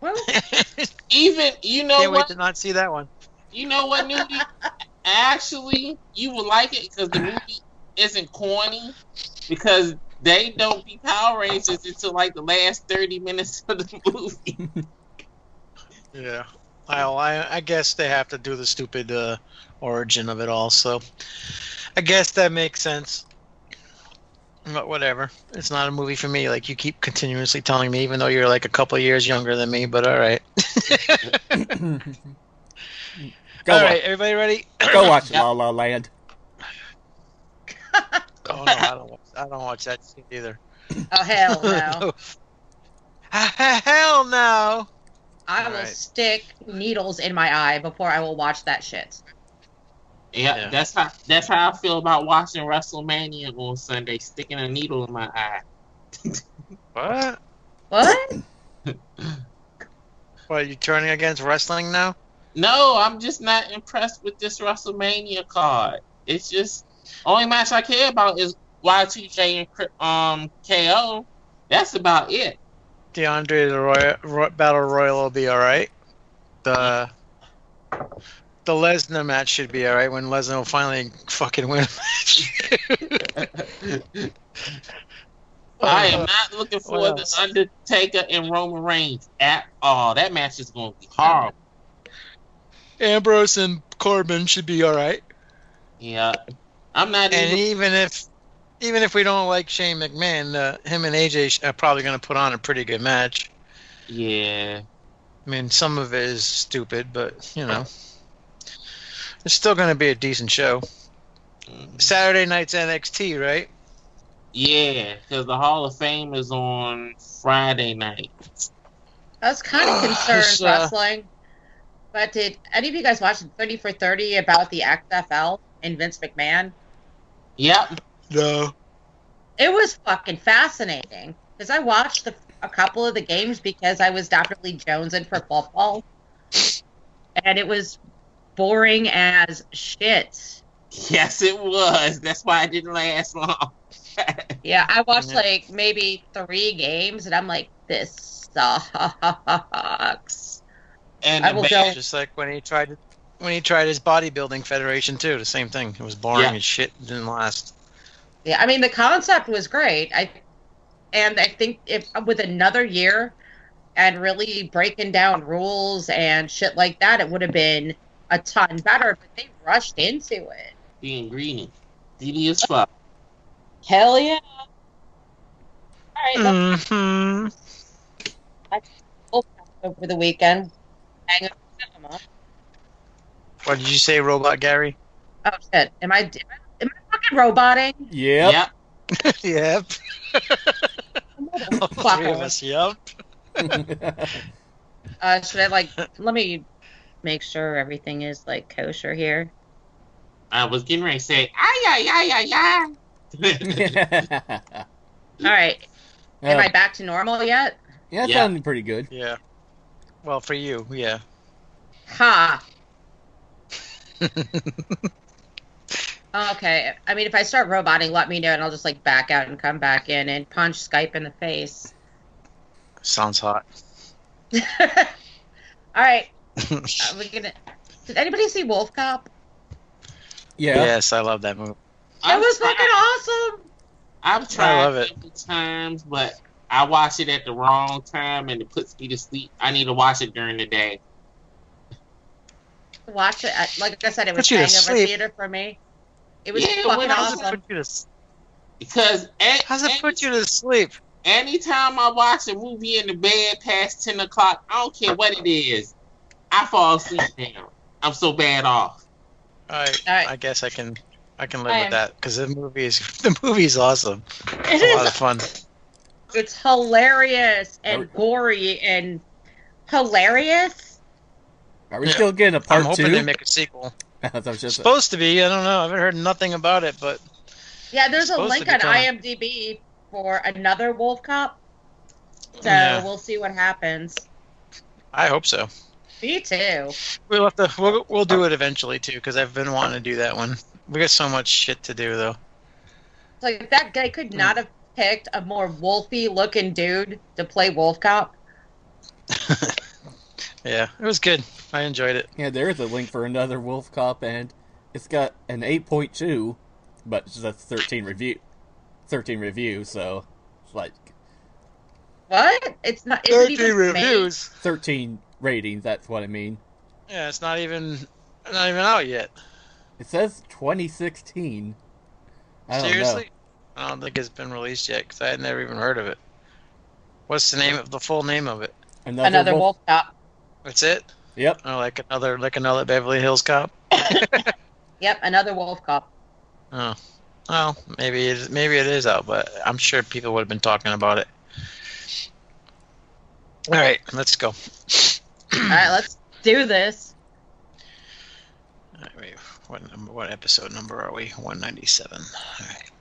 Well, Even you know Can't wait what? to not see that one. You know what, Nudie? Actually, you will like it because the movie isn't corny because they don't be Power Rangers until like the last thirty minutes of the movie. Yeah. I, I I guess they have to do the stupid uh, origin of it all, so I guess that makes sense. But whatever. It's not a movie for me. Like you keep continuously telling me, even though you're like a couple years younger than me. But all right. Go, all wa- right, everybody ready? go watch La La Land. Oh no, I don't. Watch, I don't watch that shit either. oh hell no! Hell no! I will Alright. stick needles in my eye before I will watch that shit. Yeah, Yeah. that's how that's how I feel about watching WrestleMania on Sunday, sticking a needle in my eye. What? What? What? Are you turning against wrestling now? No, I'm just not impressed with this WrestleMania card. It's just only match I care about is Y2J and um KO. That's about it. DeAndre the Roy, Roy, Battle Royal will be all right. The the Lesnar match should be all right when Lesnar will finally fucking win a match. I am not looking for the? Undertaker and Roman Reigns at all. That match is going to be horrible. Ambrose and Corbin should be all right. Yeah, I'm not And even. even if even if we don't like Shane McMahon, uh, him and AJ are probably going to put on a pretty good match. Yeah, I mean, some of it is stupid, but you know, it's still going to be a decent show. Saturday night's NXT, right? yeah, because the Hall of Fame is on Friday night. I was kind of concerned uh, wrestling. But did any of you guys watch 30 for 30 about the XFL and Vince McMahon? Yep. No. It was fucking fascinating because I watched the, a couple of the games because I was definitely jonesing for football, and it was boring as shit. Yes, it was. That's why it didn't last long. Yeah, I watched like maybe three games, and I'm like, this sucks. and I the will go- Just like when he tried to, when he tried his bodybuilding federation too, the same thing. It was boring Yeah. as shit. It didn't last. Yeah, I mean the concept was great. I and I think if with another year and really breaking down rules and shit like that, it would have been a ton better. But they rushed into it. being greedy. Greedy as fuck. Hell yeah! All right, let's hmm over the weekend. Hang up cinema. What did you say, Robot Gary? Oh shit! Am I am I, am I fucking roboting? Yep. Yep. yep. All three of us. Yep. Uh, should I like? Let me make sure everything is like kosher here. I was getting ready to say, ay, ay, ay, ay, ay. All right, am Uh, I back to normal yet? yeah, it Yeah. sounded pretty good. Yeah. Well, for you, yeah. Ha. Okay. I mean, if I start roboting, let me know, and I'll just like back out and come back in and punch Skype in the face. Sounds hot. All right. Are uh, we gonna? Did anybody see WolfCop? Yeah. Yes, I love that movie. It I've was tried- fucking awesome. I've tried love it. several times, but I watch it at the wrong time and it puts me to sleep. I need to watch it during the day. Watch it. I- Like I said, it was Put you to hangover sleep. theater for me. It was Yeah, fucking when I was How's it awesome. put you to, s- Because a- how's it any- put you to sleep? anytime I watch a movie in the bed past 10 o'clock, I don't care what it is, I fall asleep now. I'm so bad off. I right. I guess I can I can live I with am- that because the movie is the movie's awesome. It It's a lot of fun. It's hilarious and gory and hilarious. Are we Yeah. still getting a I'm part hoping two? they make a sequel. That was just- Supposed to be. I don't know. I haven't heard nothing about it, but Yeah, there's a link on. IMDb for another WolfCop. So Yeah. we'll see what happens. I hope so. Me too. We'll have to. We'll, we'll do it eventually too because I've been wanting to do that one. We got so much shit to do though. Like that guy could hmm. not have picked a more wolfy looking dude to play WolfCop. Yeah, it was good. I enjoyed it. Yeah, there is a link for another WolfCop, and it's got an 8.2, but that's 13 review, 13 review. So, it's like What? It's not. Is it even made? 13 ratings. That's what I mean. Yeah, it's not even not even out yet. It says 2016. I don't Seriously? I don't think it's been released yet because I had never even heard of it. What's the name of the full name of it? know. Another Wolf Cop. That's it. Yep. Oh, like another like another Beverly Hills Cop. Yep, another WolfCop. Oh, well, maybe it, maybe it is out, but I'm sure people would have been talking about it. All right, let's go. All right, let's do this. All right, wait, what number? What episode number are we? 197. All right.